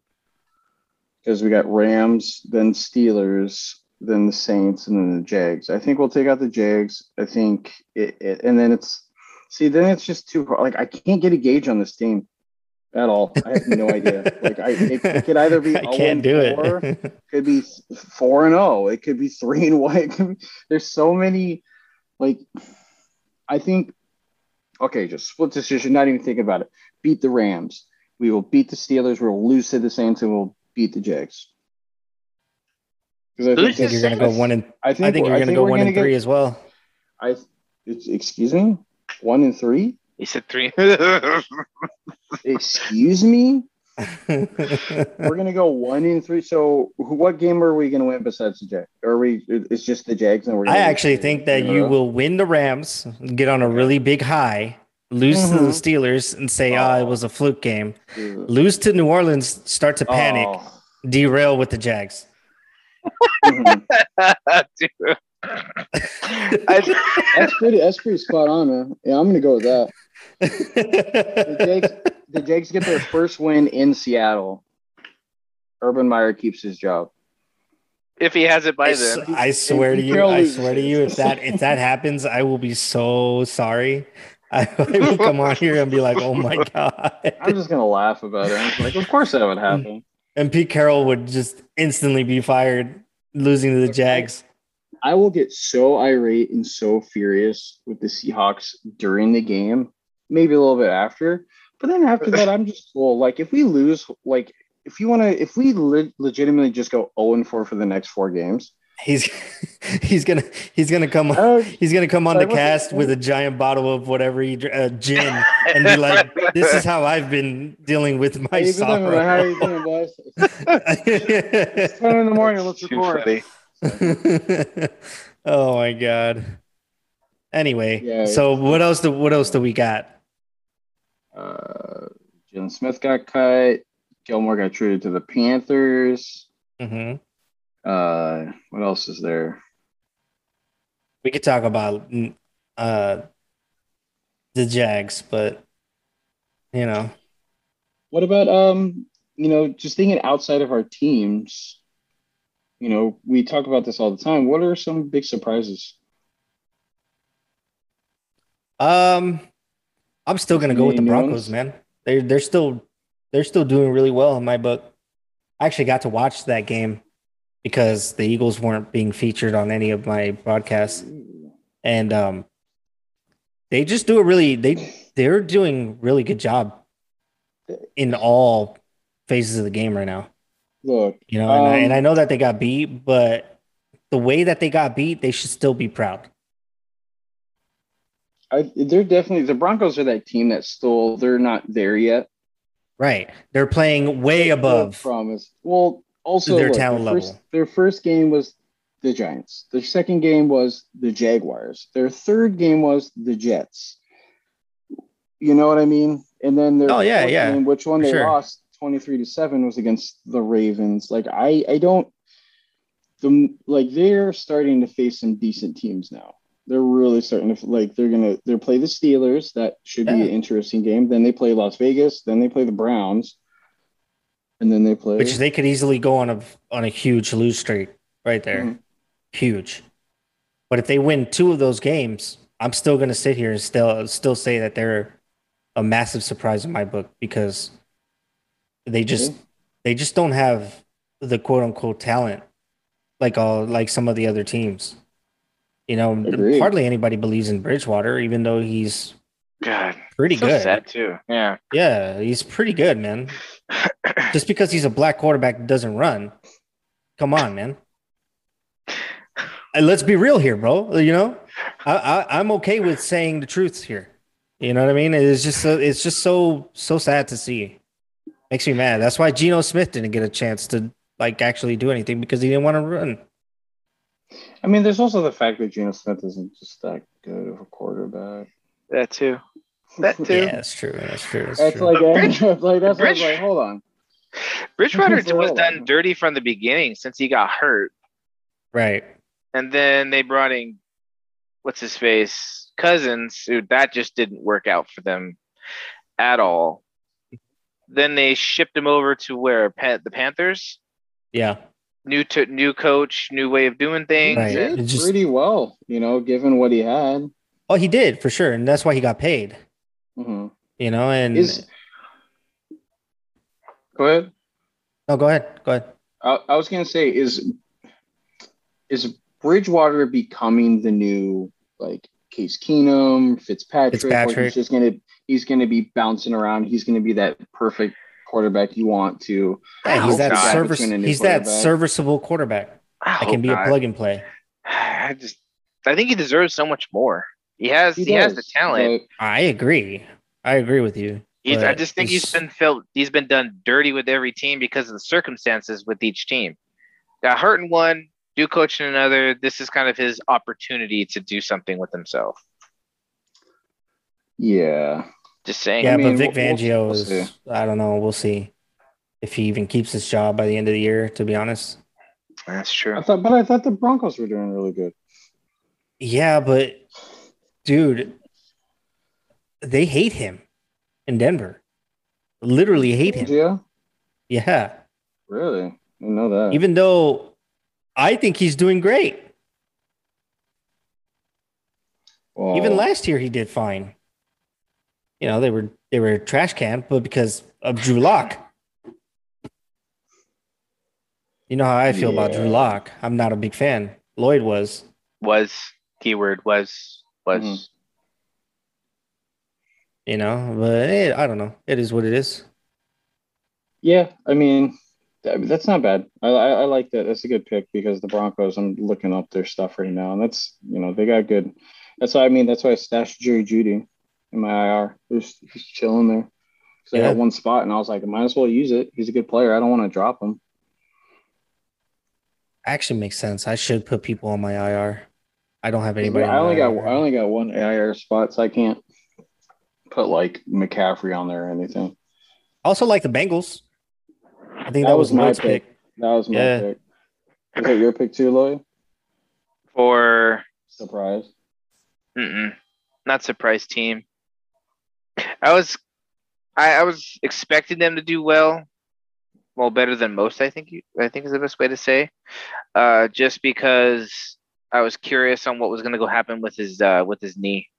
[SPEAKER 3] because we got Rams, then Steelers, then the Saints, and then the Jags. I think we'll take out the Jags. I think it, it and then it's see then it's just too hard. Like I can't get a gauge on this team at all. I have no idea. (laughs) Like I, it, it could either be
[SPEAKER 4] I can't do
[SPEAKER 3] 0
[SPEAKER 4] it. (laughs)
[SPEAKER 3] could be four and zero. It could be three and one. Be, there's so many. Like, I think. Okay, just split decision. Not even thinking about it. Beat the Rams. We will beat the Steelers. We will lose to the Saints, and we'll beat the Jags. Because I
[SPEAKER 2] Who's
[SPEAKER 4] I think you're gonna go one and
[SPEAKER 3] I think,
[SPEAKER 4] I think you're gonna go one and
[SPEAKER 3] get-
[SPEAKER 4] three as well.
[SPEAKER 3] I. It's, excuse me. One and three.
[SPEAKER 2] You said three. (laughs)
[SPEAKER 3] Excuse me. (laughs) We're gonna go one in three. So, what game are we gonna win besides the Jags? Are we? It's just the Jags, and we're.
[SPEAKER 4] I actually think that you will win the Rams, get on a really big high, lose to the
[SPEAKER 3] Mhm.
[SPEAKER 4] Steelers, and say, "Ah, it
[SPEAKER 3] Oh.
[SPEAKER 4] was a fluke game."
[SPEAKER 3] will.
[SPEAKER 4] Lose to New Orleans, start to panic,
[SPEAKER 3] Oh.
[SPEAKER 4] derail with the Jags. (laughs)
[SPEAKER 3] Mhm.
[SPEAKER 2] I, (laughs)
[SPEAKER 3] That's pretty. That's pretty spot on, man. Yeah, I'm gonna go with that. The Jags, the Jags get their first win in Seattle. Urban Meyer keeps his job.
[SPEAKER 2] if he has it by
[SPEAKER 4] I, s-
[SPEAKER 2] then.
[SPEAKER 4] I swear to you, I
[SPEAKER 3] loses.
[SPEAKER 4] swear to you, if that if that happens, I will be so sorry. I, I (laughs) will come on here and be like, "Oh my god!"
[SPEAKER 3] I'm just gonna laugh about it. I'm like, of course that would happen.
[SPEAKER 4] And Pete Carroll would just instantly be fired, losing to the Jags.
[SPEAKER 3] I will get so irate and so furious with the Seahawks during the game, maybe a little bit after. But then after that, I'm just well, like if we lose, like if you want to, if we le- legitimately just go 0 and 4 for the next four games,
[SPEAKER 4] He's (laughs) he's gonna he's gonna come on.
[SPEAKER 3] uh,
[SPEAKER 4] He's gonna come on the cast with a giant bottle of whatever he uh, gin and be like, (laughs) "This is how I've been dealing with my
[SPEAKER 3] hey, even though, how are you doing, boys? (laughs) It's 10 in the morning. Let's
[SPEAKER 2] Too
[SPEAKER 3] record.
[SPEAKER 4] oh my god. Anyway,
[SPEAKER 3] Yeah,
[SPEAKER 4] so what else? Do, what else do we got?
[SPEAKER 3] Uh, Jaylon Smith got cut. Gilmore got traded to the Panthers.
[SPEAKER 4] hmm
[SPEAKER 3] Uh, what else is there?
[SPEAKER 4] We could talk about uh the Jags, but you know,
[SPEAKER 3] What about um, you know, just thinking outside of our teams? You know, we talk about this all the time. What are some big surprises?
[SPEAKER 4] um, I'm still gonna go with the Broncos, man. They're they're still they're still doing really well in my book. I actually got to watch that game because the Eagles weren't being featured on any of my broadcasts, and um, they just do a really they they're doing really good job in all phases of the game right now.
[SPEAKER 3] Look,
[SPEAKER 4] You know, and, I, and
[SPEAKER 3] Um,
[SPEAKER 4] I know that they got beat, but the way that they got beat, they should still be proud.
[SPEAKER 3] I, they're definitely the Broncos are that team that still they're not there yet.
[SPEAKER 4] Right. They're playing way above.
[SPEAKER 3] promise. Well, also
[SPEAKER 4] their
[SPEAKER 3] look,
[SPEAKER 4] talent
[SPEAKER 3] their first,
[SPEAKER 4] level.
[SPEAKER 3] Their first game was the Giants. Their second game was the Jaguars. Their third game was the Jets. You know what I mean? And then their
[SPEAKER 4] Oh, yeah, yeah,
[SPEAKER 3] game, which one they
[SPEAKER 4] sure.
[SPEAKER 3] lost twenty three to seven was against the Ravens. Like I, I don't. The like they're starting to face some decent teams now. They're really starting to like they're gonna they're play the Steelers. That should be an interesting game. Then they play Las Vegas. Then they play the Browns. And then they play.
[SPEAKER 4] Which they could easily go on a on a huge lose streak right there.
[SPEAKER 3] Mhm.
[SPEAKER 4] Huge. But if they win two of those games, I'm still gonna sit here and still still say that they're a massive surprise in my book because they just
[SPEAKER 3] Yeah.
[SPEAKER 4] they just don't have the quote unquote talent like all like some of the other teams. You know,
[SPEAKER 3] Agreed.
[SPEAKER 4] hardly anybody believes in Bridgewater, even though he's
[SPEAKER 2] God,
[SPEAKER 4] pretty
[SPEAKER 2] so
[SPEAKER 4] good.
[SPEAKER 2] sad too. Yeah.
[SPEAKER 4] Yeah, he's pretty good, man. (coughs) Just because he's a black quarterback that doesn't run. Come on, man. And let's be real here, bro. You know, I, I I'm okay with saying the truths here. You know what I mean? It's just so, it's just so so sad to see. Makes me mad. That's why Geno Smith didn't get a chance to like actually do anything because he didn't want to run.
[SPEAKER 3] I mean, there's also the fact that Geno Smith isn't just that good of a quarterback.
[SPEAKER 2] that too. That (laughs) too.
[SPEAKER 4] Yeah, that's true. That's true. That's,
[SPEAKER 3] That's
[SPEAKER 4] true.
[SPEAKER 3] like,
[SPEAKER 2] But Bridge- (laughs)
[SPEAKER 3] like that's
[SPEAKER 2] Bridge-
[SPEAKER 3] like, hold on.
[SPEAKER 2] Bridgewater (laughs)
[SPEAKER 3] For
[SPEAKER 2] was
[SPEAKER 3] real.
[SPEAKER 2] done dirty from the beginning since he got hurt.
[SPEAKER 4] right.
[SPEAKER 2] And then they brought in what's his face? Cousins, who that just didn't work out for them at all. Then they shipped him over to where Pan- the Panthers.
[SPEAKER 4] Yeah.
[SPEAKER 2] New to new coach, new way of doing things.
[SPEAKER 4] Right.
[SPEAKER 3] He did
[SPEAKER 4] It just-
[SPEAKER 3] pretty well, you know, given what he had.
[SPEAKER 4] Oh, he did for sure, and that's why he got paid.
[SPEAKER 3] Hmm
[SPEAKER 4] You know, and
[SPEAKER 3] Is go ahead.
[SPEAKER 4] no, go ahead. Go ahead.
[SPEAKER 3] I, I was gonna say, is is Bridgewater becoming the new like Case Keenum, Fitzpatrick?
[SPEAKER 4] Fitzpatrick.
[SPEAKER 3] He's just gonna he's gonna be bouncing around. He's gonna be that perfect quarterback you want to.
[SPEAKER 4] Yeah, he's that service.
[SPEAKER 3] Between a new
[SPEAKER 4] He's that serviceable quarterback
[SPEAKER 2] I
[SPEAKER 4] that can be
[SPEAKER 2] not.
[SPEAKER 4] a plug and play. (sighs)
[SPEAKER 2] I just, I think he deserves so much more. He has, he, has the talent.
[SPEAKER 4] I agree. I agree with you.
[SPEAKER 2] He's, I just think he's
[SPEAKER 4] he's-
[SPEAKER 2] been felt he's been done dirty with every team because of the circumstances with each team. Got hurt in one, do coaching another. This is kind of his opportunity to do something with himself.
[SPEAKER 3] Yeah.
[SPEAKER 2] Just saying.
[SPEAKER 4] Yeah,
[SPEAKER 3] I mean,
[SPEAKER 4] but Vic
[SPEAKER 3] we'll- we'll-
[SPEAKER 4] Fangio
[SPEAKER 3] we'll
[SPEAKER 4] is. I don't know. We'll see if he even keeps his job by the end of the year. To be honest.
[SPEAKER 2] That's
[SPEAKER 3] I
[SPEAKER 2] true.
[SPEAKER 3] thought, but I thought the Broncos were doing really good.
[SPEAKER 4] Yeah, but dude, they hate him in Denver. Literally hate him.
[SPEAKER 3] Yeah.
[SPEAKER 4] Yeah.
[SPEAKER 3] Really? I know that.
[SPEAKER 4] Even though I think he's doing great.
[SPEAKER 3] Well,
[SPEAKER 4] Even last year he did fine. You know, they were they were a trash can, but because of Drew Lock. You know how I feel about Drew Lock. I'm not a big fan. Lloyd was.
[SPEAKER 2] Was keyword was was
[SPEAKER 3] Mhm.
[SPEAKER 4] You know, but eh, I don't know. It is what it is.
[SPEAKER 3] Yeah, I mean, that's not bad. I, I I like that. That's a good pick because the Broncos. I'm looking up their stuff right now, and that's you know they got good. That's why I mean that's why I stashed Jerry Jeudy in my IR. He's he's chilling there. Because I
[SPEAKER 4] Yeah.
[SPEAKER 3] got one spot, and I was like, I might as well use it. He's a good player. I don't want to drop him.
[SPEAKER 4] Actually makes sense. I should put people on my IR. I don't have anybody.
[SPEAKER 3] I only got
[SPEAKER 4] IR.
[SPEAKER 3] I only got one IR spot, so I can't put like McCaffrey on there or anything.
[SPEAKER 4] Also like the Bengals. I think that,
[SPEAKER 3] That
[SPEAKER 4] was,
[SPEAKER 3] was my pick.
[SPEAKER 4] pick.
[SPEAKER 3] That was my
[SPEAKER 4] Yeah.
[SPEAKER 3] pick. Is that your pick too, Lloyd?
[SPEAKER 2] for
[SPEAKER 3] Surprise.
[SPEAKER 2] mm-mm, not surprise team. I was I, I was expecting them to do well. Well, better than most, I think you I think is the best way to say. Uh just because I was curious on what was gonna go happen with his uh with his knee.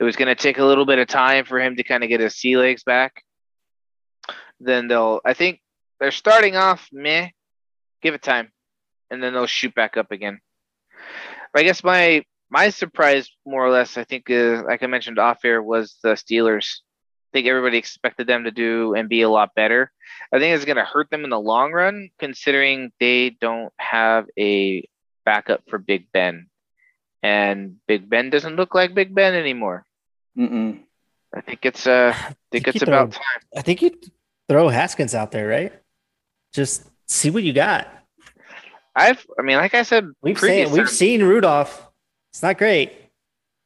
[SPEAKER 2] It was gonna take a little bit of time for him to kind of get his sea legs back. Then they'll I think they're starting off meh. Give it time. And then they'll shoot back up again. I guess my my surprise, more or less, I think, uh, like I mentioned off air, was the Steelers. I think everybody expected them to do and be a lot better. I think it's going to hurt them in the long run, considering they don't have a backup for Big Ben, and Big Ben doesn't look like Big Ben anymore.
[SPEAKER 3] Mm-mm.
[SPEAKER 2] I think it's uh, I think
[SPEAKER 4] think
[SPEAKER 2] it's about
[SPEAKER 4] throw-
[SPEAKER 2] time.
[SPEAKER 4] I think you throw Haskins out there, right? Just see what you got.
[SPEAKER 2] I've, I mean, like I said,
[SPEAKER 4] We've
[SPEAKER 2] previous
[SPEAKER 4] seen we've seen Rudolph. It's not great.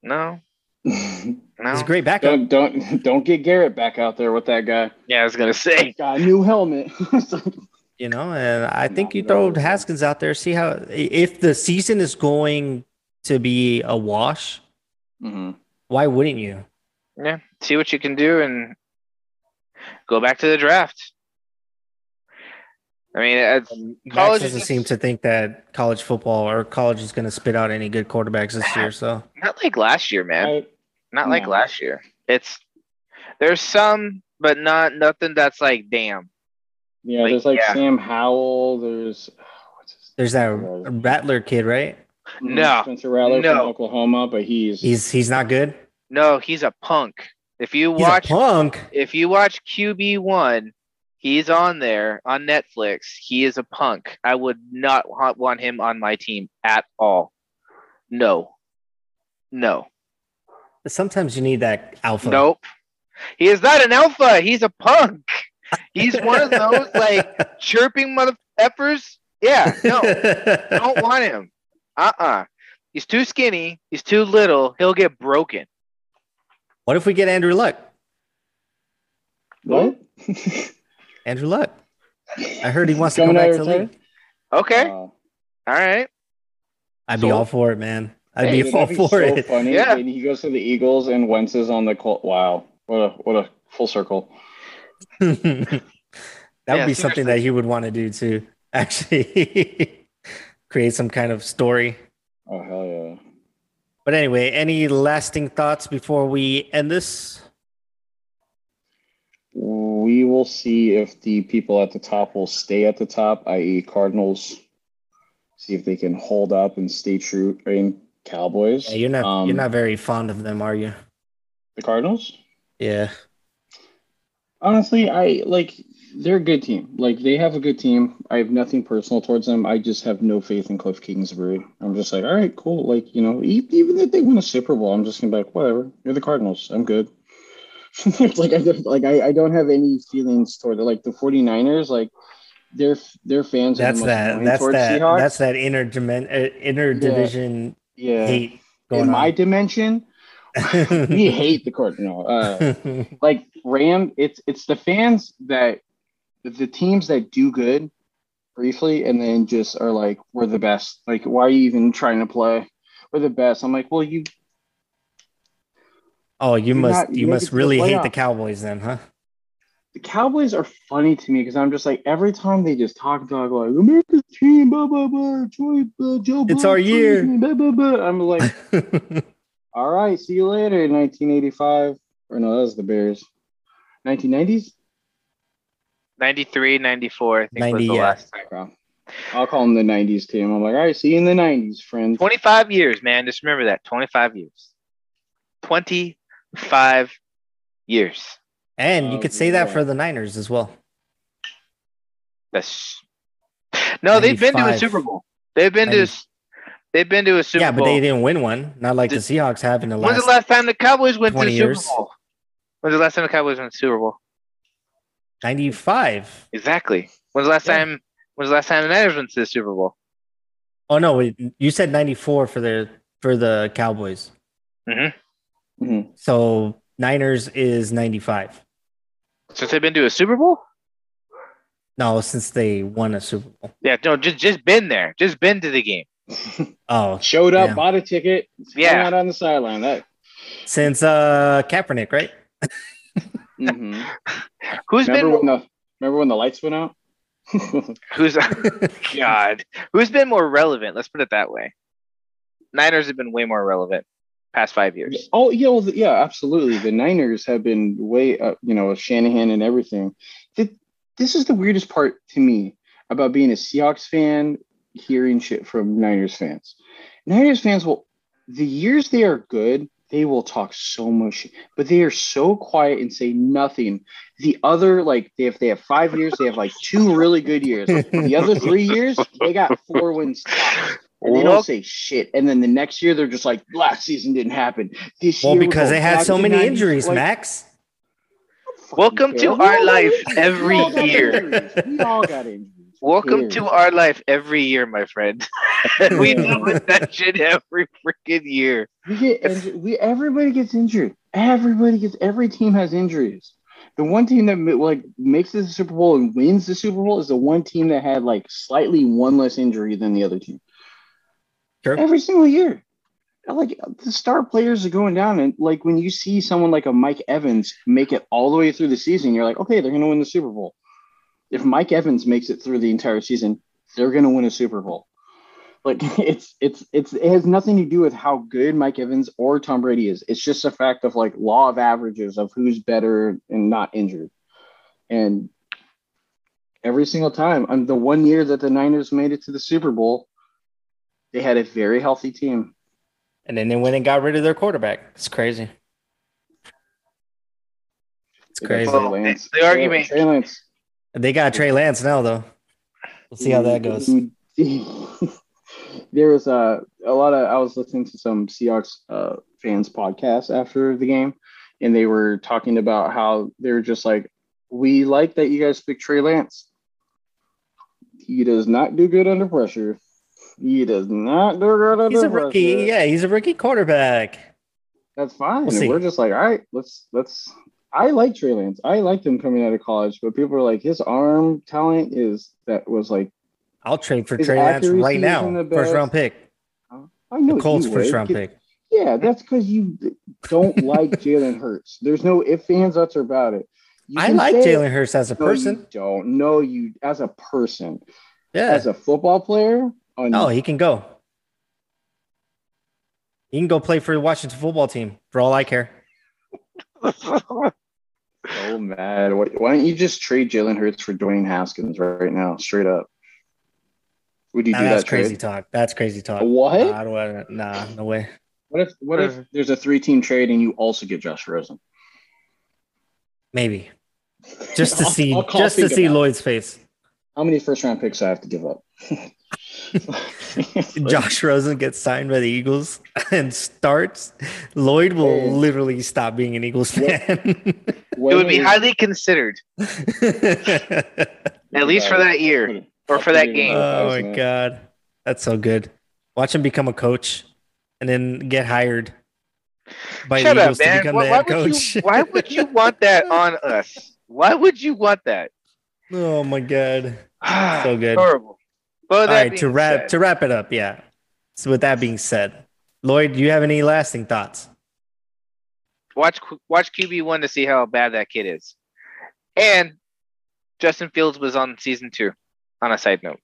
[SPEAKER 2] no, (laughs)
[SPEAKER 4] He's
[SPEAKER 2] no.
[SPEAKER 4] a great backup.
[SPEAKER 3] don't don't don't get Garrett back out there with that guy.
[SPEAKER 2] Yeah, I was gonna say.
[SPEAKER 3] Got a new helmet. (laughs)
[SPEAKER 4] You know, and I think you throw. Haskins out there. See how if the season is going to be a wash,
[SPEAKER 3] hmm
[SPEAKER 4] why wouldn't you?
[SPEAKER 2] Yeah, see what you can do and go back to the draft. I mean, it's, College
[SPEAKER 4] doesn't
[SPEAKER 2] just-
[SPEAKER 4] seem to think that college football or college is going to spit out any good quarterbacks this year. (sighs) So
[SPEAKER 2] not like last year, man.
[SPEAKER 3] I,
[SPEAKER 2] not like
[SPEAKER 3] no.
[SPEAKER 2] last year. It's there's some, but not nothing that's like damn.
[SPEAKER 3] Yeah,
[SPEAKER 2] Like,
[SPEAKER 3] there's like
[SPEAKER 2] yeah.
[SPEAKER 3] Sam Howell. There's
[SPEAKER 4] there's that Rattler kid, right? Mm-hmm.
[SPEAKER 2] No,
[SPEAKER 3] Spencer Rattler
[SPEAKER 2] no.
[SPEAKER 3] from Oklahoma, but he's
[SPEAKER 4] He's he's not good.
[SPEAKER 2] No, he's a punk. If you
[SPEAKER 4] He's
[SPEAKER 2] watch,
[SPEAKER 4] a punk.
[SPEAKER 2] if you watch QB one, he's on there on Netflix. He is a punk. I would not want him on my team at all. No, no,
[SPEAKER 4] Sometimes you need that alpha.
[SPEAKER 2] nope. He is not an alpha. He's a punk. He's one of those like chirping mother effers. Yeah, no, (laughs) don't want him. Uh-uh. He's too skinny. He's too little. He'll get broken.
[SPEAKER 4] what if we get Andrew Luck?
[SPEAKER 3] what? (laughs)
[SPEAKER 4] Andrew Luck. I heard he wants to come back to the league.
[SPEAKER 2] Okay.
[SPEAKER 3] Uh,
[SPEAKER 2] All right.
[SPEAKER 4] I'd be all for it, man. I'd
[SPEAKER 2] Hey,
[SPEAKER 4] be (laughs) all
[SPEAKER 3] be
[SPEAKER 4] for
[SPEAKER 3] so
[SPEAKER 4] it.
[SPEAKER 3] Funny.
[SPEAKER 2] Yeah.
[SPEAKER 3] when he goes to the Eagles and Wentz is on the Colt. Wow, what a what a full circle. (laughs)
[SPEAKER 4] that would
[SPEAKER 2] Yeah,
[SPEAKER 4] be something that he would want to do too. (laughs) Actually, create some kind of story.
[SPEAKER 3] Oh hell yeah.
[SPEAKER 4] But anyway, any lasting thoughts before we end this?
[SPEAKER 3] We will see if the people at the top will stay at the top, i.e., Cardinals. See if they can hold up and stay true. I mean, Cowboys.
[SPEAKER 4] Yeah, you're not
[SPEAKER 3] Um,
[SPEAKER 4] you're not very fond of them, are you?
[SPEAKER 3] the Cardinals.
[SPEAKER 4] Yeah.
[SPEAKER 3] Honestly, I like they're a good team. Like they have a good team. I have nothing personal towards them. I just have no faith in Cliff Kingsbury. I'm just like, all right, cool. Like you know, even if they win a Super Bowl, I'm just gonna be like, whatever. You're the Cardinals. I'm good. (laughs) like I don't, like I, I don't have any feelings toward it. Like the 49ers, like their their fans.
[SPEAKER 4] That's that. That's that.
[SPEAKER 3] Seahawks.
[SPEAKER 4] That's that inner dimen- uh, inner
[SPEAKER 3] Yeah.
[SPEAKER 4] division
[SPEAKER 3] yeah.
[SPEAKER 4] hate going
[SPEAKER 3] In my
[SPEAKER 4] on.
[SPEAKER 3] dimension, (laughs) we hate the Cardinal. Uh, (laughs) like Ram, it's it's the fans that the teams that do good briefly and then just are like, we're the best. Like, why are you even trying to play? We're the best. I'm like, well, you
[SPEAKER 4] oh, you must
[SPEAKER 3] not- you
[SPEAKER 4] you
[SPEAKER 3] make it
[SPEAKER 4] must
[SPEAKER 3] to the
[SPEAKER 4] really hate the. Cowboys then, huh?
[SPEAKER 3] the Cowboys are funny to me because I'm just like every time they just talk dog like America's team, blah blah blah, Troy, uh, Joe.
[SPEAKER 4] It's
[SPEAKER 3] Buck,
[SPEAKER 4] our year.
[SPEAKER 3] Blah, blah, blah. I'm like, (laughs) all right, see you later. 1985, or no, that was the Bears. 1990s.
[SPEAKER 2] 93, 94, I think
[SPEAKER 4] 90,
[SPEAKER 2] was the
[SPEAKER 4] yeah.
[SPEAKER 2] last time.
[SPEAKER 3] I'll call them the 90s team. I'm like, all right, see you in the 90s, friends.
[SPEAKER 2] 25 years, man. Just remember that. 25 years. 25 years.
[SPEAKER 4] and you
[SPEAKER 3] Oh,
[SPEAKER 4] could say that for the Niners as well.
[SPEAKER 2] That's no, they've been to a Super Bowl. They've been to
[SPEAKER 4] 90.
[SPEAKER 2] They've been to a Super Bowl.
[SPEAKER 4] yeah, but they didn't win one. Not like the,
[SPEAKER 2] The-
[SPEAKER 4] Seahawks have in the last.
[SPEAKER 2] When's
[SPEAKER 4] last.
[SPEAKER 2] the last time the Cowboys went to
[SPEAKER 4] 20
[SPEAKER 2] the Super
[SPEAKER 4] years.
[SPEAKER 2] Bowl? When's the last time the Cowboys went to the Super Bowl?
[SPEAKER 4] 95.
[SPEAKER 2] Exactly. When's the last
[SPEAKER 4] Yeah.
[SPEAKER 2] time when's the last time the Niners went to the Super Bowl?
[SPEAKER 4] Oh no, you said 94 for the for the Cowboys.
[SPEAKER 2] Mm-hmm.
[SPEAKER 3] Mhm.
[SPEAKER 4] So Niners is 95.
[SPEAKER 2] Since they've been to a Super Bowl?
[SPEAKER 4] No, since they won a Super Bowl.
[SPEAKER 2] Yeah, no, just just been there. Just been to the game.
[SPEAKER 4] Oh,
[SPEAKER 3] Showed up,
[SPEAKER 4] Yeah.
[SPEAKER 3] bought a ticket,
[SPEAKER 2] Yeah.
[SPEAKER 3] out on the sideline. That.
[SPEAKER 4] since uh Kaepernick, right? (laughs)
[SPEAKER 3] mhm.
[SPEAKER 2] Who's
[SPEAKER 3] Remember
[SPEAKER 2] been
[SPEAKER 3] when the remember when the lights went out? (laughs)
[SPEAKER 2] who's (laughs) God? Who's been more relevant? Let's put it that way. Niners have been way more relevant past five years.
[SPEAKER 3] Oh yeah, well, yeah, absolutely. The Niners have been way, uh, you know, Shanahan and everything. Th- This is the weirdest part to me about being a Seahawks fan, hearing shit from Niners fans. Niners fans will, the years they are good, they will talk so much, shit, but they are so quiet and say nothing. The other, like, they if they have five years, they have like two really good years. The other three years, they got four wins. tops. And they
[SPEAKER 2] Well-
[SPEAKER 3] don't say shit. And then the next year, they're just like, last season didn't happen. This
[SPEAKER 4] Well,
[SPEAKER 3] year we
[SPEAKER 4] because they had so many
[SPEAKER 3] 90s,
[SPEAKER 4] injuries,
[SPEAKER 3] like,
[SPEAKER 4] Max.
[SPEAKER 2] Welcome to
[SPEAKER 3] We
[SPEAKER 2] our life every
[SPEAKER 3] We all got
[SPEAKER 2] year.
[SPEAKER 3] We all got injuries. Who
[SPEAKER 2] Welcome
[SPEAKER 3] cares?
[SPEAKER 2] to our life every year, my friend. (laughs) we deal with that (laughs) shit every freaking year.
[SPEAKER 3] We get injured. We everybody gets injured. Everybody gets. Every team has injuries. The one team that like makes it to the Super Bowl and wins the Super Bowl is the one team that had like slightly one less injury than the other team.
[SPEAKER 4] Sure.
[SPEAKER 3] Every single year, like the star players are going down, and like when you see someone like a Mike Evans make it all the way through the season, you're like, okay, they're going to win the Super Bowl. If Mike Evans makes it through the entire season, they're going to win a Super Bowl. Like (laughs) it's it's it's it has nothing to do with how good Mike Evans or Tom Brady is. It's just a fact of like law of averages of who's better and not injured. And every single time, on the one year that the Niners made it to the Super Bowl, they had a very healthy team.
[SPEAKER 4] And then they went and got rid of their quarterback. It's crazy. It's crazy.
[SPEAKER 2] Well,
[SPEAKER 3] Lance.
[SPEAKER 2] the argument-
[SPEAKER 3] Trey Lance.
[SPEAKER 4] They got Trey Lance now, though. We'll see how that goes. (laughs)
[SPEAKER 3] there was a a lot of I was listening to some Seahawks uh, fans podcast after the game, and they were talking about how they were just like, "We like that you guys pick Trey Lance. He does not do good under pressure. He does not do good under pressure.
[SPEAKER 4] He's a
[SPEAKER 3] pressure.
[SPEAKER 4] rookie. Yeah, he's a rookie quarterback.
[SPEAKER 3] That's fine.
[SPEAKER 4] We'll
[SPEAKER 3] we're just like, all right, let's let's. I like Trey Lance. I liked him coming out of college, but people are like, his arm talent is that was like.
[SPEAKER 4] I'll trade for
[SPEAKER 3] His
[SPEAKER 4] Trey Lance right now.
[SPEAKER 3] isn't the
[SPEAKER 4] First
[SPEAKER 3] best.
[SPEAKER 4] round pick.
[SPEAKER 3] I know
[SPEAKER 4] The Colts
[SPEAKER 3] you
[SPEAKER 4] first
[SPEAKER 3] would.
[SPEAKER 4] round pick.
[SPEAKER 3] Yeah, that's because you don't like (laughs) Jalen Hurts. There's no ifs, ands, ups about it. You
[SPEAKER 4] I like
[SPEAKER 3] say-
[SPEAKER 4] Jalen Hurts as a
[SPEAKER 3] No,
[SPEAKER 4] person.
[SPEAKER 3] You don't know you as a person,
[SPEAKER 4] Yeah.
[SPEAKER 3] as a football player. On
[SPEAKER 4] No, he can go. He can go play for the Washington football team for all I care. (laughs)
[SPEAKER 3] so mad. Why, why don't you just trade Jalen Hurts for Dwayne Haskins right now, straight up? Would you
[SPEAKER 4] Nah,
[SPEAKER 3] do
[SPEAKER 4] that's
[SPEAKER 3] that That's
[SPEAKER 4] crazy
[SPEAKER 3] trade?
[SPEAKER 4] talk. That's crazy talk.
[SPEAKER 3] What?
[SPEAKER 4] Nah, I don't- nah, no way.
[SPEAKER 3] What if what if uh-huh. there's a three team trade and you also get Josh Rosen?
[SPEAKER 4] Maybe. Just to (laughs)
[SPEAKER 3] I'll-
[SPEAKER 4] see
[SPEAKER 3] I'll
[SPEAKER 4] just to see. Lloyd's face.
[SPEAKER 3] How many first round picks I have to give up? (laughs) (laughs)
[SPEAKER 4] Josh Rosen gets signed by the Eagles (laughs) and starts, Lloyd will
[SPEAKER 3] Hey.
[SPEAKER 4] literally stop being an Eagles fan.
[SPEAKER 2] It would be highly considered, (laughs) at least for that year. or for that game.
[SPEAKER 4] oh my god, that's so good. Watch him become a coach and then get hired by
[SPEAKER 2] Shut
[SPEAKER 4] the
[SPEAKER 2] up,
[SPEAKER 4] Eagles to become
[SPEAKER 2] Why,
[SPEAKER 4] the
[SPEAKER 2] why
[SPEAKER 4] head
[SPEAKER 2] would
[SPEAKER 4] coach.
[SPEAKER 2] you, why would you want that on us? Why would you want that?
[SPEAKER 4] oh my god. (sighs) So good.
[SPEAKER 2] Horrible. But
[SPEAKER 4] All
[SPEAKER 2] that
[SPEAKER 4] right, to wrap
[SPEAKER 2] said-
[SPEAKER 4] to wrap it up, yeah. So with that being said, Lloyd, do you have any lasting thoughts?
[SPEAKER 2] watch watch QB one to see how bad that kid is. And Justin Fields was on season two. On a side note,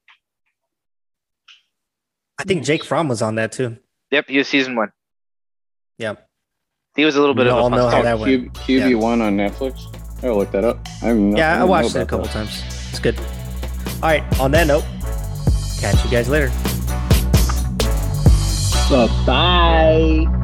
[SPEAKER 4] I think Jake Fromm was on that too.
[SPEAKER 2] yep, he was season one.
[SPEAKER 4] Yep.
[SPEAKER 2] He was a little bit
[SPEAKER 4] We
[SPEAKER 2] of
[SPEAKER 4] all
[SPEAKER 2] a fun
[SPEAKER 4] know how
[SPEAKER 2] story.
[SPEAKER 4] that
[SPEAKER 3] Oh,
[SPEAKER 4] went.
[SPEAKER 3] Q, QB one on Netflix. I'll look that up. I haven't-
[SPEAKER 4] Yeah, I
[SPEAKER 3] didn't
[SPEAKER 4] watched it a couple
[SPEAKER 3] that.
[SPEAKER 4] times. It's good. All right, on that note, catch you guys later.
[SPEAKER 3] Bye.